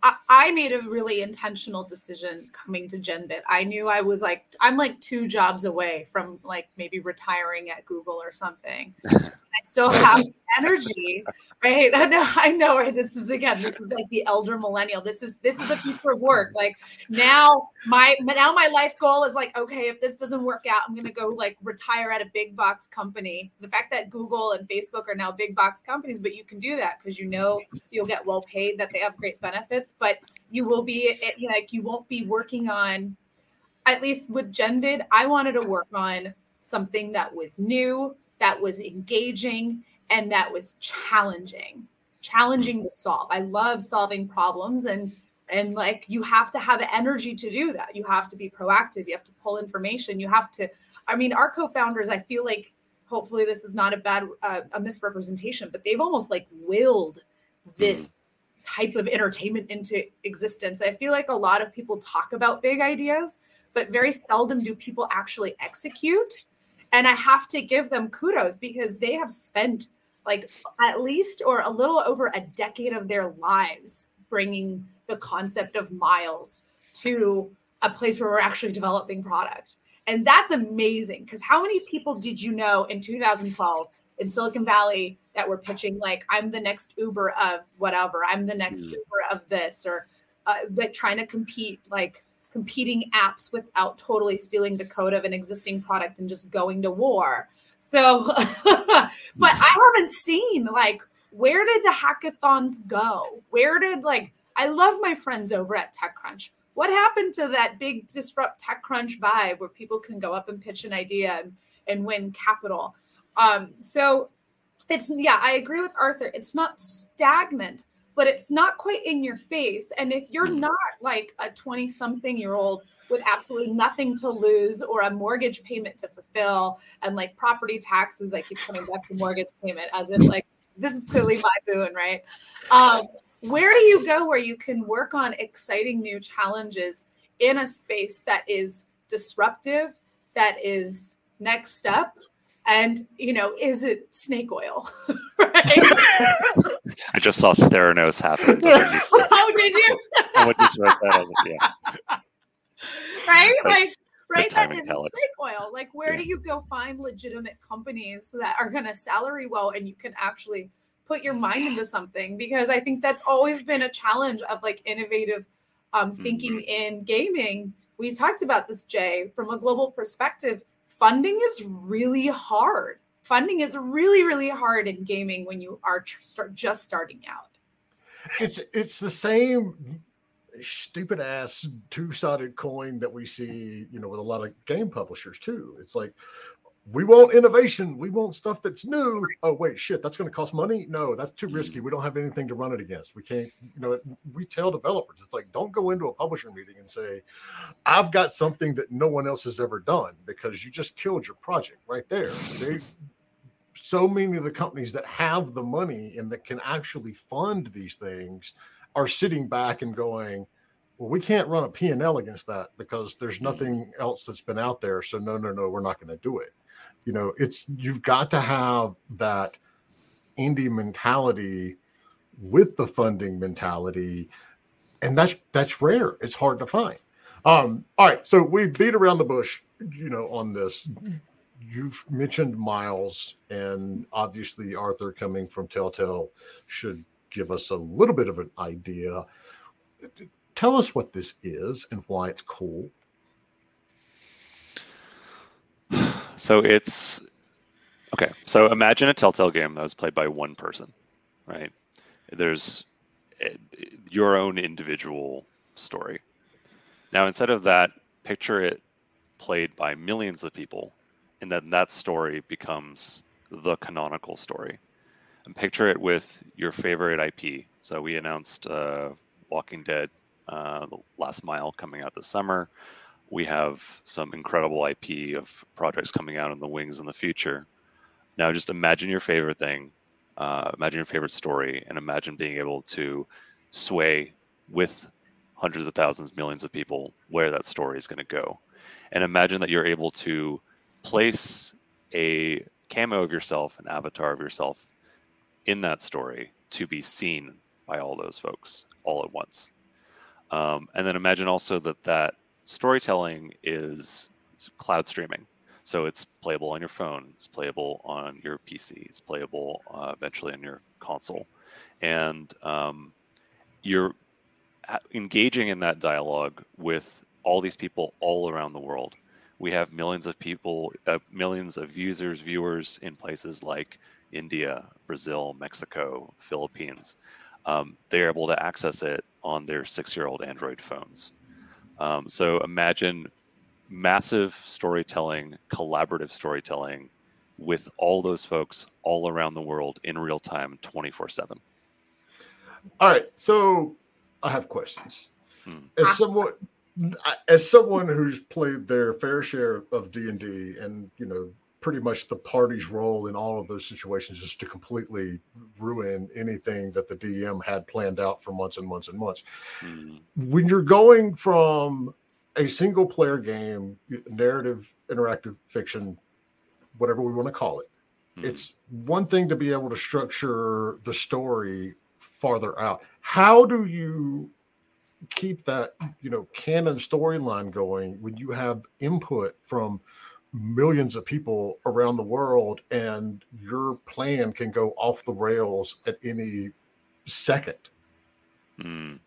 I, made a really intentional decision coming to Genvid. I knew I was like, I'm like two jobs away from like maybe retiring at Google or something. (laughs) I still have energy, right? I know, I know, right? This is again, this is like the elder millennial. This is this is the future of work. Like now, my now my life goal is like, okay, if this doesn't work out, I'm gonna go like retire at a big box company. The fact that Google and Facebook are now big box companies, but you can do that because you know you'll get well paid, that they have great benefits, but you will be eh, eh, like you won't be working on. At least with Genvid, I wanted to work on something that was new that was engaging and that was challenging. Challenging to solve. I love solving problems and and like you have to have energy to do that. You have to be proactive. You have to pull information. You have to i mean our co-founders i feel like hopefully this is not a bad uh, a misrepresentation but they've almost like willed this mm-hmm. Type of entertainment into existence i feel like a lot of people talk about big ideas but very seldom do people actually execute and I have to give them kudos because they have spent like at least or a little over a decade of their lives bringing the concept of miles to a place where we're actually developing product. And that's amazing because how many people did you know in 2012 in Silicon Valley that were pitching like I'm the next Uber of whatever, I'm the next mm. Uber of this or uh, like trying to compete like competing apps without totally stealing the code of an existing product and just going to war. So, (laughs) but I haven't seen like where did the hackathons go? Where did like I love my friends over at TechCrunch. What happened to that big disrupt TechCrunch vibe where people can go up and pitch an idea and, and win capital? Um, so it's yeah, I agree with Arthur. It's not stagnant, but it's not quite in your face. And if you're mm. not like a 20 something year old with absolutely nothing to lose or a mortgage payment to fulfill and like property taxes, I keep coming back to mortgage payment as if like this is clearly my boon, right? Um, where do you go where you can work on exciting new challenges in a space that is disruptive, that is next step, and you know is it snake oil? Right (laughs) i just saw theranos happen. Oh (laughs) did you (laughs) i would just write that on the yeah. Right? Like, right? That is snake oil. Like where yeah. do you go find legitimate companies that are going to salary well and you can actually put your mind into something? Because i think that's always been a challenge of like innovative um, thinking mm-hmm. in gaming. We talked about this jay from a global perspective funding is really hard. Funding is really, really hard in gaming when you are tr- start just starting out. It's it's the same stupid ass two sided coin that we see, you know, with a lot of game publishers too. It's like, we want innovation. We want stuff that's new. Oh, wait, shit, that's going to cost money. No, that's too risky. We don't have anything to run it against. We can't, you know, we tell developers, it's like, don't go into a publisher meeting and say, I've got something that no one else has ever done because you just killed your project right there. They, so many of the companies that have the money and that can actually fund these things are sitting back and going, well, we can't run a P&L against that because there's mm. nothing else that's been out there. So no, no, no, we're not going to do it you know it's you've got to have that indie mentality with the funding mentality and that's that's rare. It's hard to find. Um all right so we beat around the bush you know on this. You've mentioned miles and obviously arthur coming from telltale should give us a little bit of an idea. Tell us what this is and why it's cool So it's okay. So imagine a Telltale game that was played by one person, right? There's eh, your own individual story. Now, instead of that, picture it played by millions of people, and then that story becomes the canonical story. And picture it with your favorite IP. So we announced uh, Walking Dead, uh, The Last Mile coming out this summer we have some incredible IP of projects coming out in the wings in the future. Now, just imagine your favorite thing, uh, imagine your favorite story, and imagine being able to sway with hundreds of thousands, millions of people where that story is going to go. And imagine that you're able to place a cameo of yourself, an avatar of yourself in that story to be seen by all those folks all at once. Um, and then imagine also that that storytelling is cloud streaming. So it's playable on your phone, it's playable on your PC, it's playable uh, eventually on your console. And um, you're engaging in that dialogue with all these people all around the world. We have millions of people, uh, millions of users, viewers in places like India, Brazil, Mexico, Philippines. Um, they're able to access it on their six year old Android phones. Um, so imagine massive storytelling, collaborative storytelling with all those folks all around the world in real time, 24 7. All right. So I have questions. Hmm. As someone, as someone who's played their fair share of D and D, and you know, pretty much the party's role in all of those situations is to completely ruin anything that the DM had planned out for months and months and months. Mm. When you're going from a single player game, narrative, interactive fiction, whatever we want to call it, mm. it's one thing to be able to structure the story farther out. How do you keep that, you know, canon storyline going when you have input from millions of people around the world and your plan can go off the rails at any second. Mm.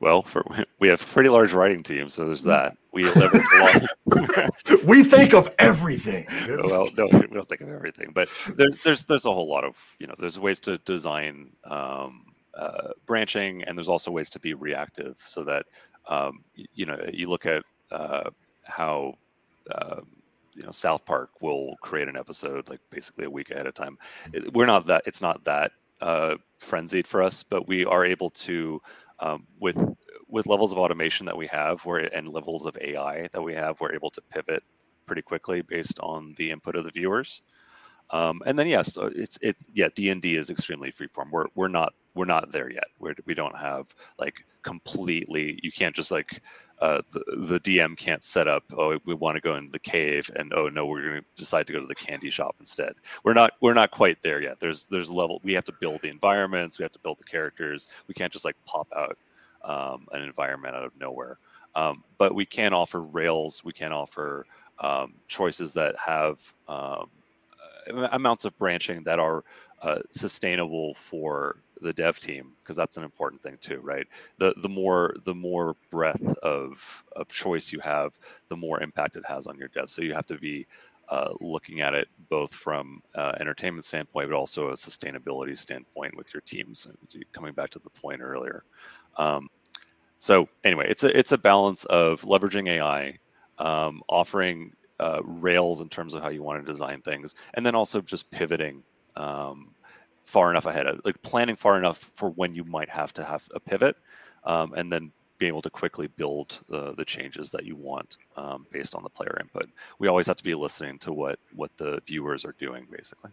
well for we have pretty large writing team so there's that. We leverage a lot. (laughs) We think of everything. Well no we don't think of everything but there's there's there's a whole lot of you know there's ways to design um, uh, branching and there's also ways to be reactive so that um, you, you know you look at uh, how um, you know South Park will create an episode like basically a week ahead of time. It, we're not that it's not that uh, frenzied for us, but we are able to um, with with levels of automation that we have, where and levels of AI that we have, we're able to pivot pretty quickly based on the input of the viewers. Um, and then yes, it's it's yeah, D and D is extremely freeform. We're we're not we're not there yet. We're, we don't have like completely. You can't just like uh, the, the DM can't set up. Oh, we want to go into the cave, and oh no, we're going to decide to go to the candy shop instead. We're not we're not quite there yet. There's there's level. We have to build the environments. We have to build the characters. We can't just like pop out um, an environment out of nowhere. Um, but we can offer rails. We can offer um, choices that have um, amounts of branching that are uh, sustainable for the dev team because that's an important thing too right the the more the more breadth of of choice you have the more impact it has on your dev so you have to be uh, looking at it both from uh, entertainment standpoint, but also a sustainability standpoint with your teams. Coming back to the point earlier. Um, so anyway, it's a it's a balance of leveraging AI, um, offering uh, rails in terms of how you want to design things, and then also just pivoting um, far enough ahead, of, like planning far enough for when you might have to have a pivot, um, and then be able to quickly build the, the changes that you want um, based on the player input. We always have to be listening to what what the viewers are doing, basically.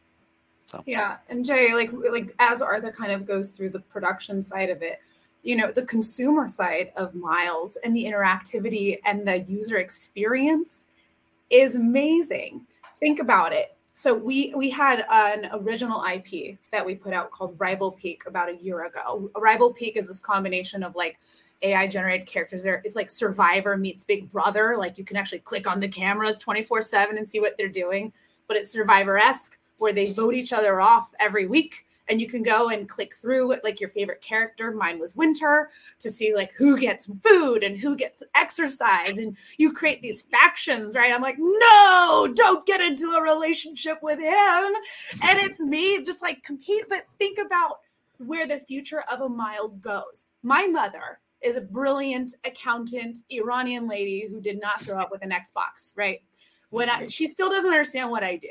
So yeah, and Jay, like like as Arthur kind of goes through the production side of it, you know, the consumer side of Miles and the interactivity and the user experience is amazing. Think about it. So we we had an original IP that we put out called Rival Peak about a year ago. Rival Peak is this combination of like AI generated characters there. It's like Survivor meets Big Brother. Like you can actually click on the cameras 24 7 and see what they're doing. But it's Survivor esque where they vote each other off every week. And you can go and click through like your favorite character. Mine was Winter to see like who gets food and who gets exercise. And you create these factions, right? I'm like, no, don't get into a relationship with him. And it's me just like compete. But think about where the future of a mile goes. My mother is a brilliant accountant Iranian lady who did not grow up with an Xbox, right? When I, she still doesn't understand what I do.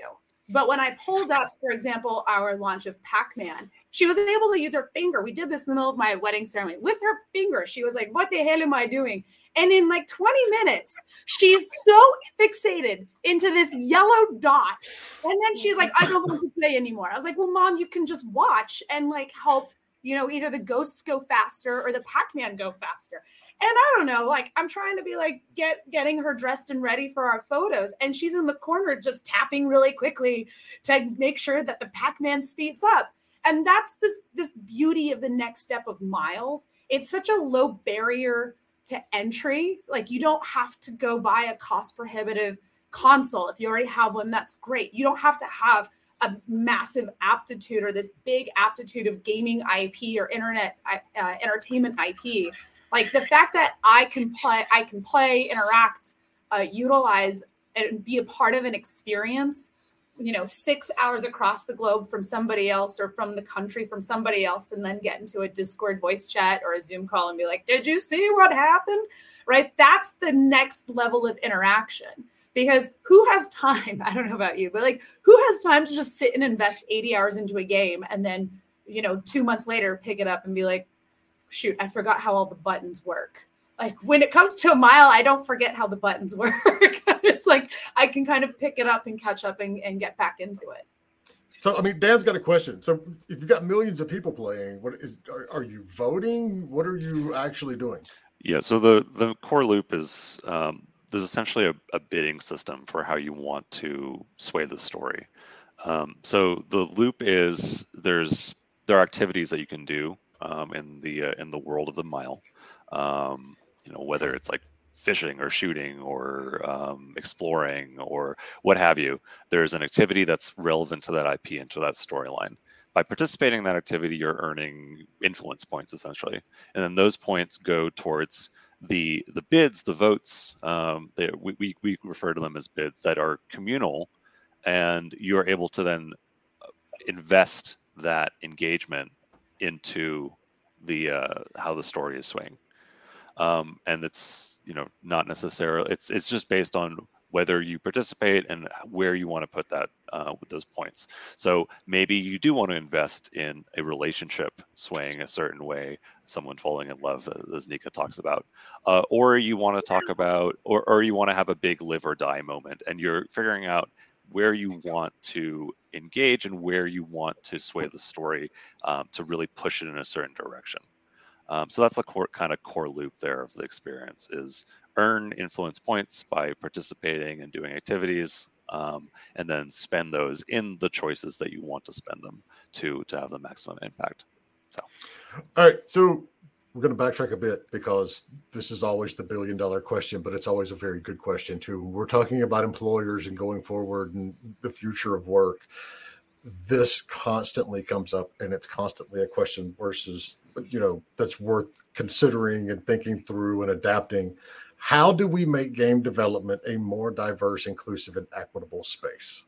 But when I pulled up, for example, our launch of Pac Man, she was able to use her finger. We did this in the middle of my wedding ceremony with her finger. She was like, What the hell am I doing? And in like 20 minutes, she's so fixated into this yellow dot. And then she's like, I don't want to play anymore. I was like, Well, mom, you can just watch and like help you know, either the ghosts go faster or the Pac-Man go faster. And I don't know, like I'm trying to be like get getting her dressed and ready for our photos and she's in the corner just tapping really quickly to make sure that the Pac-Man speeds up. And that's this this beauty of the next step of Miles. It's such a low barrier to entry. Like you don't have to go buy a cost prohibitive console. If you already have one, that's great. You don't have to have a massive aptitude or this big aptitude of gaming IP or internet uh, entertainment IP. Like the fact that I can play, I can play, interact, uh, utilize, and be a part of an experience. You know, six hours across the globe from somebody else or from the country from somebody else, and then get into a Discord voice chat or a Zoom call and be like, "Did you see what happened?" Right? That's the next level of interaction because who has time? (laughs) I don't know about you, but like who has time to just sit and invest 80 hours into a game and then, you know, two months later pick it up and be like, shoot, I forgot how all the buttons work. Like when it comes to a mile, I don't forget how the buttons (laughs) work. it's like I can kind of pick it up and catch up and, and get back into it. So, I mean, Dan's got a question. So, if you've got millions of people playing, what is are, are you voting? What are you actually doing? Yeah. So the the core loop is um, there's essentially a, a, bidding system for how you want to sway the story. Um, so the loop is there's there are activities that you can do um, in the uh, in the world of the mile. Um, you know whether it's like fishing or shooting or um, exploring or what have you. There's an activity that's relevant to that IP and to that storyline. By participating in that activity, you're earning influence points essentially, and then those points go towards the the bids, the votes, um, they, we, we, we refer to them as bids that are communal, and you are able to then uh, invest that engagement into the uh, how the story is swaying. Um, and it's you know not necessarily it's it's just based on whether you participate and where you want to put that uh, with those points. So maybe you do want to invest in a relationship swaying a certain way, someone falling in love, as Nika talks about, uh, or you want to talk about, or, or you want to have a big live or die moment, and you're figuring out where you want to engage and where you want to sway the story um, to really push it in a certain direction. Um, so that's the core kind of core loop there of the experience is earn influence points by participating and doing activities, um, and then spend those in the choices that you want to spend them to to have the maximum impact. So, all right, so we're going to backtrack a bit because this is always the billion dollar question, but it's always a very good question too. We're talking about employers and going forward and the future of work. This constantly comes up, and it's constantly a question versus you know that's worth considering and thinking through and adapting How do we make game development a more diverse, inclusive, and equitable space?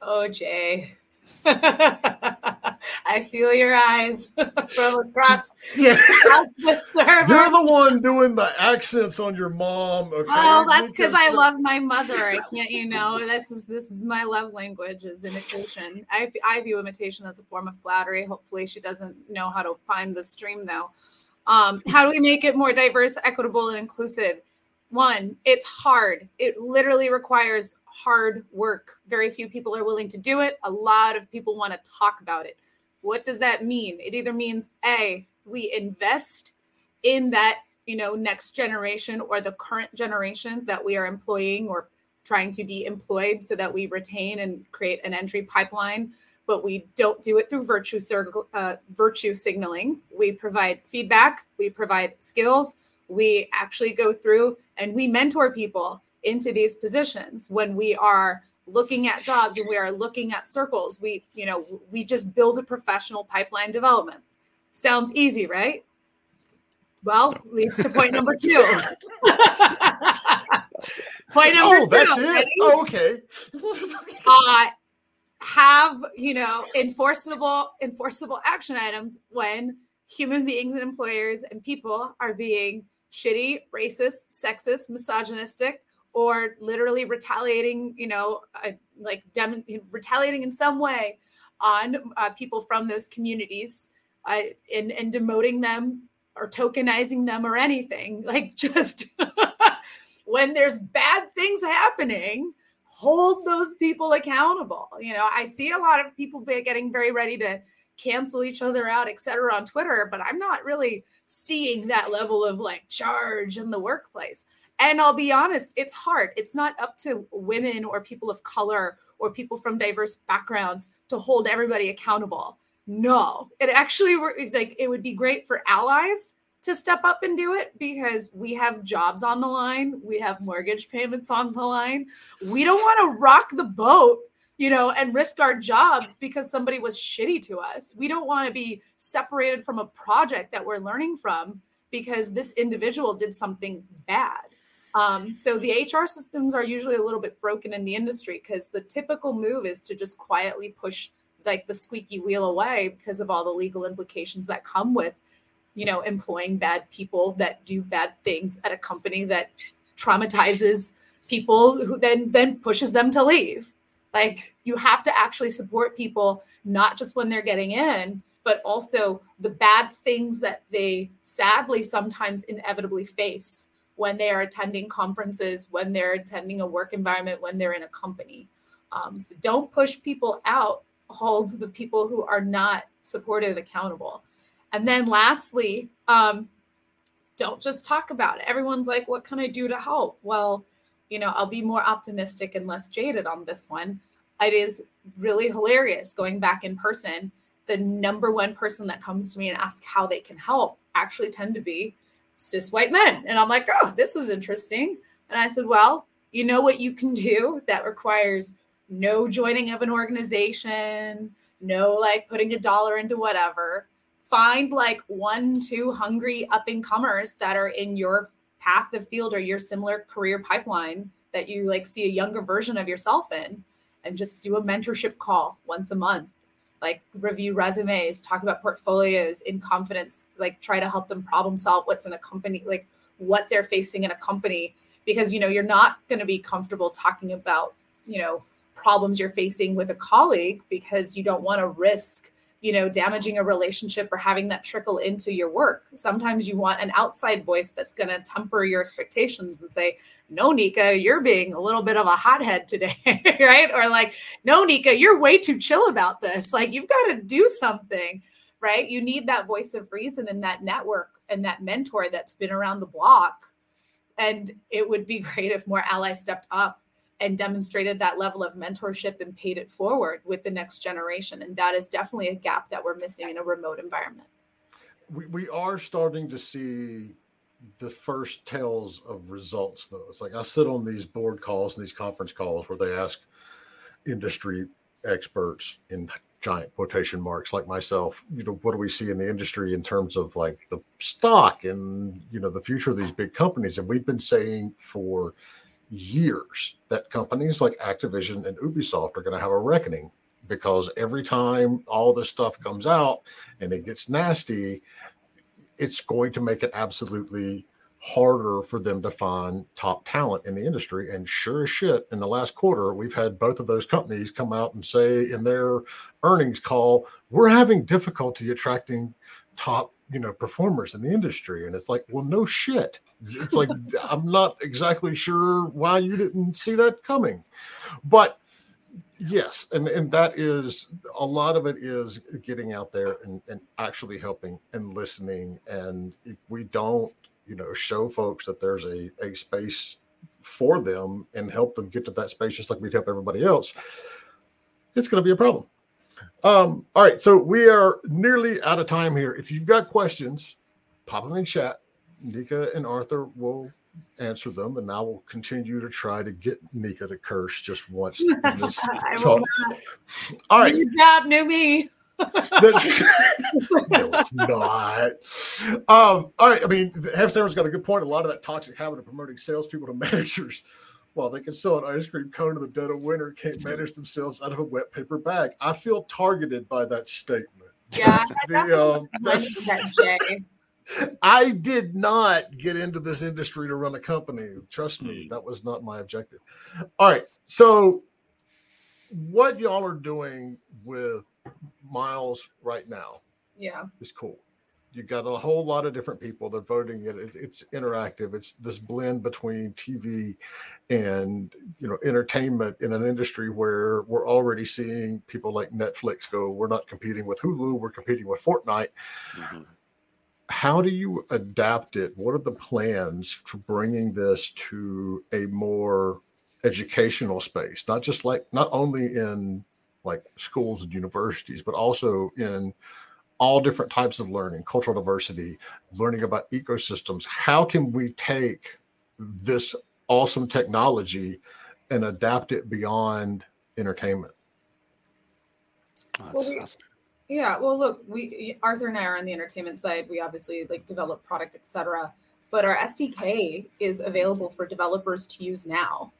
Oh, Jay. (laughs) I feel your eyes (laughs) from across, (laughs) yeah. across the server. You're the one doing the accents on your mom. Okay? Oh, that's because I love my mother. I can't, you know, this is this is my love language is imitation. I I view imitation as a form of flattery. Hopefully, she doesn't know how to find the stream though. Um, how do we make it more diverse, equitable, and inclusive? One, it's hard. It literally requires hard work. Very few people are willing to do it. A lot of people want to talk about it. What does that mean? It either means A, we invest in that, you know, next generation or the current generation that we are employing or trying to be employed so that we retain and create an entry pipeline but we don't do it through virtue uh, virtue signaling. We provide feedback we provide skills we actually go through and we mentor people into these positions. When we are looking at jobs and we are looking at circles we you know we just build a professional pipeline development. Sounds easy right? Well leads to point number two (laughs) (laughs) point (laughs) number oh, two that's it. Oh, okay (laughs) uh, have you know enforceable enforceable action items when human beings and employers and people are being shitty racist sexist misogynistic or literally retaliating, you know, uh, like dem- retaliating in some way on uh, people from those communities uh, and, and demoting them or tokenizing them or anything. Like just (laughs) when there's bad things happening, hold those people accountable. You know, I see a lot of people getting very ready to cancel each other out, et cetera, on Twitter, but I'm not really seeing that level of like charge in the workplace. And I'll be honest, it's hard. It's not up to women or people of color or people from diverse backgrounds to hold everybody accountable. No, it actually like it would be great for allies to step up and do it because we have jobs on the line, we have mortgage payments on the line. We don't want to rock the boat, you know, and risk our jobs because somebody was shitty to us. We don't want to be separated from a project that we're learning from because this individual did something bad. Um, so the HR systems are usually a little bit broken in the industry because the typical move is to just quietly push like the squeaky wheel away because of all the legal implications that come with, you know, employing bad people that do bad things at a company that traumatizes people who then then pushes them to leave. Like you have to actually support people not just when they're getting in, but also the bad things that they sadly sometimes inevitably face when they are attending conferences, when they're attending a work environment, when they're in a company. Um, so don't push people out, hold the people who are not supportive accountable. And then lastly, um, don't just talk about it. Everyone's like, what can I do to help? Well, you know, I'll be more optimistic and less jaded on this one. It is really hilarious going back in person. The number one person that comes to me and asks how they can help actually tend to be cis white men. And I'm like, oh, this is interesting. And I said, well, you know what you can do that requires no joining of an organization, no like putting a dollar into whatever. Find like one, two hungry up and comers that are in your path of field or your similar career pipeline that you like see a younger version of yourself in and just do a mentorship call once a month like review resumes, talk about portfolios in confidence, like try to help them problem solve what's in a company, like what they're facing in a company. Because you know, you're not going to be comfortable talking about, you know, problems you're facing with a colleague because you don't want to risk you know, damaging a relationship or having that trickle into your work. Sometimes you want an outside voice that's going to temper your expectations and say, no, Nika, you're being a little bit of a hothead today, (laughs) right? Or like, no, Nika, you're way too chill about this. Like, you've got to do something, right? You need that voice of reason and that network and that mentor that's been around the block. And it would be (laughs) great if more allies stepped up and demonstrated that level of mentorship and paid it forward with the next generation. And that is definitely a gap that we're missing in a remote environment. We, we are starting to see the first tales of results, though. It's like I sit on these board calls and these conference calls where they ask industry experts in giant quotation marks like myself you know what do we see in the industry in terms of like the stock and you know the future of these big companies and we've been saying for years that companies like activision and ubisoft are going to have a reckoning because every time all this stuff comes out and it gets nasty it's going to make it absolutely harder for them to find top talent in the industry. And sure as shit, in the last quarter, we've had both of those companies come out and say in their earnings call, we're having difficulty attracting top you know performers in the industry and it's like well no shit. It's like (laughs) i'm not exactly sure why you didn't see that coming. But yes and and that is a lot of it is getting out there and, and actually helping and listening. And if we don't you know show folks that there's a, a space for them and help them get to that space just like we help everybody else it's going to be a problem um, all right so we are nearly out of time here if you've got questions pop them in chat nika and arthur will answer them and i will continue to try to get nika to curse just once in (laughs) this talk. all right new job new me (laughs) (laughs) no, it's not. Um, all right. I mean, Hamster's got a good point. A lot of that toxic habit of promoting salespeople to managers while they can sell an ice cream cone in the dead of winter can't manage themselves out of a wet paper bag. I feel targeted by that statement. Yeah, the, um, that, (laughs) I did not get into this industry to run a company. Trust me, mm. that was not my objective. All right. So, what y'all are doing with miles right now yeah is cool you got a whole lot of different people that voting it it's interactive it's this blend between tv and you know entertainment in an industry where we're already seeing people like netflix go we're not competing with hulu we're competing with fortnite. Mm-hmm. how do you adapt it? What are the plans for bringing this to a more educational space? Not just like not only in like schools and universities, but also in all different types of learning, cultural diversity, learning about ecosystems. How can we take this awesome technology and adapt it beyond entertainment? Oh, that's well, awesome. Yeah, well, look, we Arthur and I are on the entertainment side. We obviously like develop product, etc. But our SDK is available for developers to use now.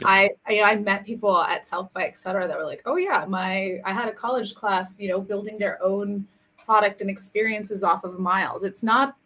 Yeah. I, I, I met people at South by etc. that were like, oh yeah, my I had a college class, you know, building their own product and experiences off of Miles. It's not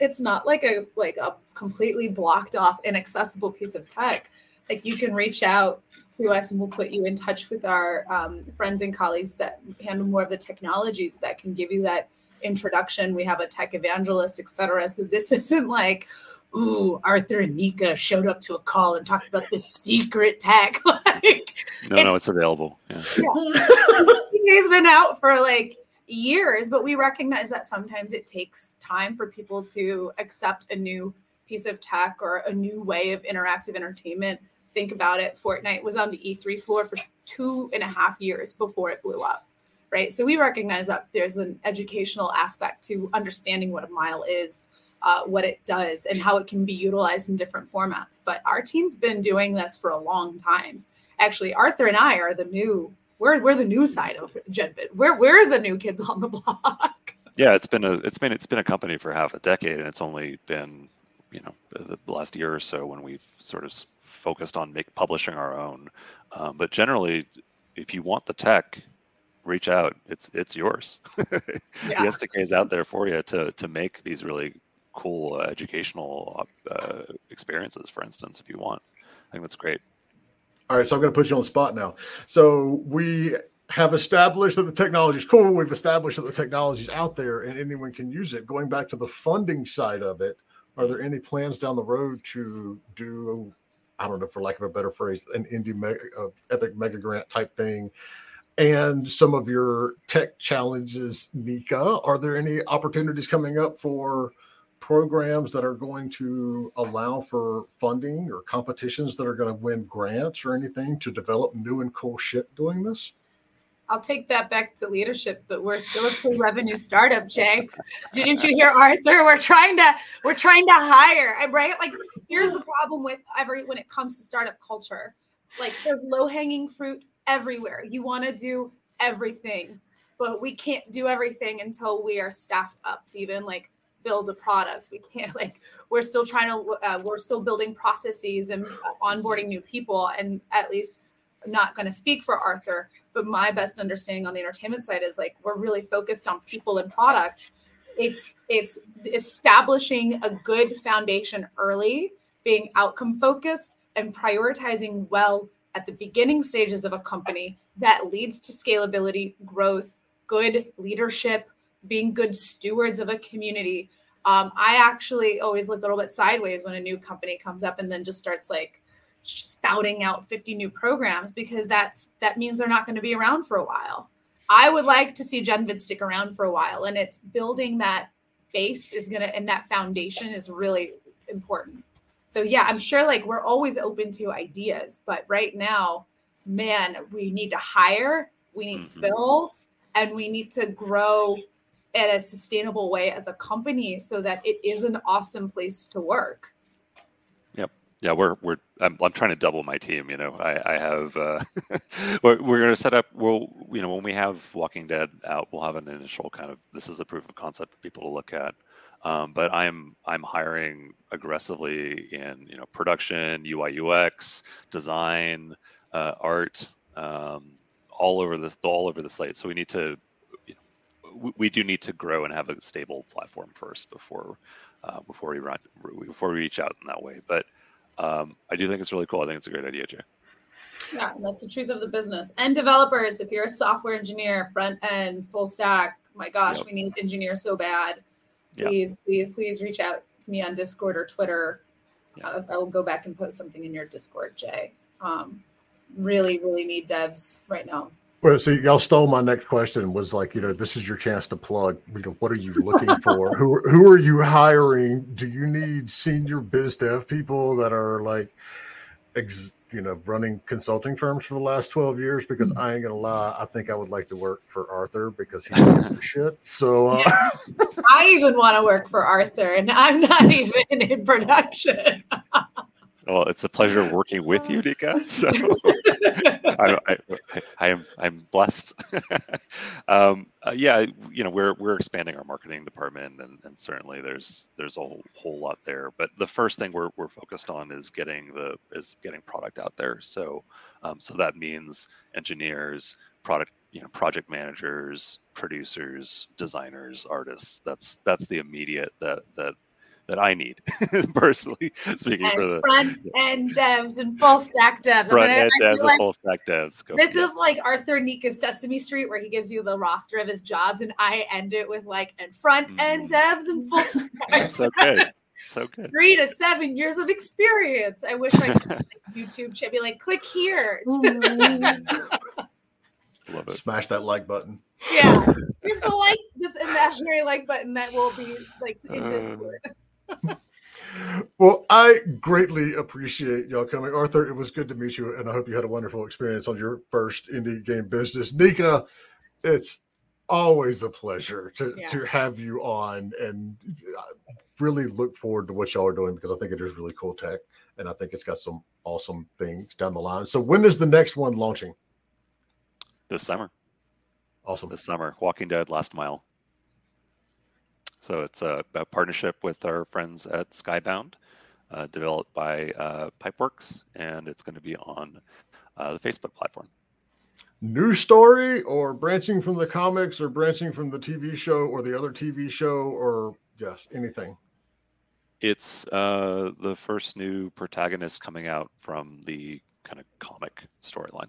it's not like a like a completely blocked off inaccessible piece of tech. Like you can reach out to us and we'll put you in touch with our um, friends and colleagues that handle more of the technologies that can give you that introduction. We have a tech evangelist, etc. So this (laughs) isn't like, ooh, Arthur and Nika showed up to a call and talked about this secret tech. (laughs) like, no, it's, no, it's available. Yeah. yeah. (laughs) He's been out for like years, but we recognize that sometimes it takes time for people to accept a new piece of tech or a new way of interactive entertainment. Think about it. Fortnite was on the E3 floor for two and a half years before it blew up. Right. So we recognize that there's an educational aspect to understanding what a mile is uh, what it does and how it can be utilized in different formats. But our team's been doing this for a long time. Actually, Arthur and I are the new. We're, we're the new side of Genvid. We're we're the new kids on the (laughs) block. Yeah, it's been a it's been it's been a company for half a decade, and it's only been you know the, last year or so when we've sort of focused on make publishing our own. Um, but generally, if you want the tech, reach out. It's it's yours. (laughs) yeah. The SDK is out there for you to to make these really cool educational uh, experiences, for instance, if you want. I think that's great. All right, so I'm going to put you on the spot now. So we have established that the technology is cool. We've established that the technology is out there and anyone can use it. Going back to the funding side of it, are there any plans down the road to do, I don't know, for lack of a better phrase, an indie mega, uh, epic mega grant type thing? And some of your tech challenges, Nika, are there any opportunities coming up for programs that are going to allow for funding or competitions that are going to win grants or anything to develop new and cool shit doing this? I'll take that back to leadership, but we're still a pre-revenue startup, Jay. Didn't you hear Arthur? We're trying to we're trying to hire, right? Like here's the problem with every when it comes to startup culture. Like there's low-hanging fruit everywhere. You want to do everything but we can't do everything until we are staffed up to even like build a product. We can't (laughs) like we're still trying to uh, we're still building processes and onboarding new people. And at least I'm not going to speak for Arthur, but my best understanding on the entertainment side is like we're really focused on people and product. It's it's establishing a good foundation early, being outcome focused, and prioritizing well at the beginning stages of a company that leads to scalability, growth, good leadership, being good stewards of a community. Um, I actually always look a little bit sideways when a new company comes up and then just starts like spouting out 50 new programs because that's that means they're not going to be around for a while. I would like to see Genvid stick around for a while, and it's building that base is gonna and that foundation is really important. So yeah, I'm sure like we're always open to ideas, but right now, man, we need to hire, we need mm-hmm. to build, and we need to grow in a sustainable way as a company so that it is an awesome place to work. Yep. Yeah, we're we're I'm, I'm trying to double my team. You know, I I have uh, (laughs) we're we're going to set up. We'll you know when we have Walking Dead out, we'll have an initial kind of this is a proof of concept for people to look at. Um, but I'm I'm hiring aggressively in you know production, UI UX, design, uh, art, um, all over the all over the slate. So we need to we, we do need to grow and have a stable platform first before uh, before we run before we reach out in that way. But um, I do think it's really cool. I think it's a great idea, Jay. Yeah, that's the truth of the business. And developers, if you're a software engineer, front end, full stack, my gosh, yep. we need engineers so bad. Please, yep. please, please reach out to me on Discord or Twitter. Yep. Uh, I will go back and post something in your Discord, Jay. Um, really, really need devs right now. Well, see, y'all stole my next question. Was like, you know, this is your chance to plug. You know, what are you looking (laughs) for? who who are you hiring? Do you need senior biz dev people that are like, ex, you know, running consulting firms for the last twelve years? Because mm-hmm. I ain't gonna lie, I think I would like to work for Arthur because he (laughs) knows the shit. So uh. I even want to work for Arthur, and I'm not (laughs) even in production. Well, it's a pleasure working with you, Nika. So (laughs) I, I, I, am I'm blessed. (laughs) um, uh, yeah, you know we're we're expanding our marketing department, and, and certainly there's there's a whole, whole lot there. But the first thing we're, we're focused on is getting the is getting product out there. So um, so that means engineers, product you know project managers producers designers artists that's that's the immediate that that that I need (laughs) personally. Speaking and for the front (laughs) end devs and full stack devs. Front end devs like and full stack devs. Go this is like Arthur Nika's Sesame Street, where he gives you the roster of his jobs, and I end it with like and front end mm. devs and full (laughs) stack. so good. So good. Three to seven years of experience. I wish I could like, YouTube chat be like, click here. Love it. Smash that like button. Yeah. Here's the like this imaginary like button that will be like in uh, Discord well, I greatly appreciate y'all coming. Arthur, it was good to meet you, and I hope you had a wonderful experience on your first indie game business. Nika, it's always a pleasure to, yeah. to have you on and I really look forward to what y'all are doing because I think it is really cool tech and I think it's got some awesome things down the line. So when is the next one launching? This summer. Awesome. This summer. Walking Dead Last Mile. So it's a, a partnership with our friends at Skybound, uh, developed by uh, Pipeworks, and it's going to be on uh, the Facebook platform. New story, or branching from the comics, or branching from the TV show, or the other TV show, or yes, anything. It's uh, the first new protagonist coming out from the kind of comic storyline.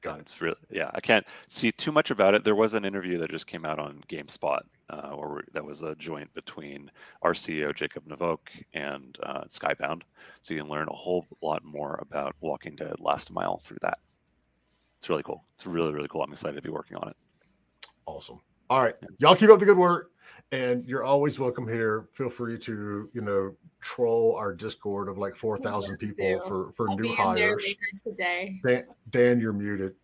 Got it. Really, yeah, I can't see too much about it. There was an interview that just came out on GameSpot, uh, or that was a joint between our CEO Jacob Navok and uh, Skybound, so you can learn a whole lot more about Walking Dead Last Mile through that. It's really cool. It's really really cool. I'm excited to be working on it. Awesome. All right, y'all keep up the good work, and you're always welcome here. Feel free to you know troll our Discord of like four thousand people for for I'll new hires. Today, Dan, Dan, you're muted.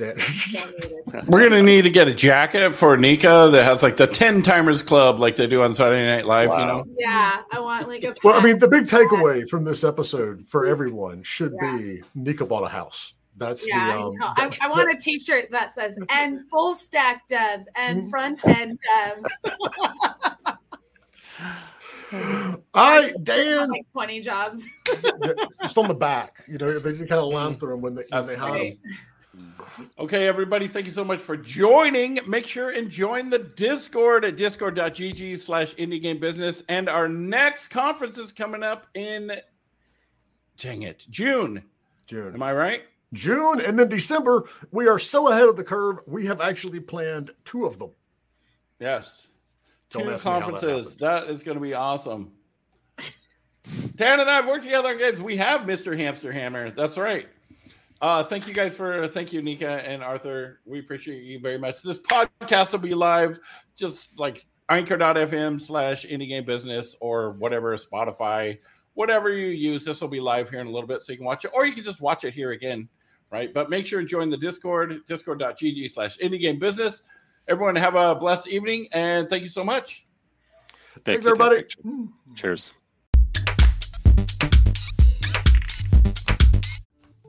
Dan. We're gonna need to get a jacket for Nika that has like the ten timers club, like they do on Saturday Night Live. Wow. You know? Yeah, I want like a. Well, I mean, the big takeaway from this episode for everyone should yeah. be Nika bought a house That's Yeah, the. Um, no, I, that's I the- want a T-shirt that says "and full stack devs and Mm. front end devs." (laughs) All right, Dan. like twenty jobs. Just on the back. You know, they kind of (laughs) line through them when they when they hide Right. them. Okay, everybody, thank you so much for joining. Make sure and join the Discord at discord.gg slash indie game business. And our next conference is coming up in, dang it, June. June. Am I right? June and then December. We are so ahead of the curve. We have actually planned two of them. Yes. Don't Two how that conferences. that is going to be awesome. (laughs) Tan and I have worked together on games. We have Mr. Hamster Hammer. That's right. Uh, thank you guys for thank you, Nika and Arthur. We appreciate you very much. This podcast will be live just like anchor.fm slash indie game business or whatever, Spotify, whatever you use. This will be live here in a little bit so you can watch it, or you can just watch it here again, right? But make sure and join the Discord, discord.gg slash indie game business. Everyone have a blessed evening and thank you so much. Thank Thanks, you, everybody. Cheers.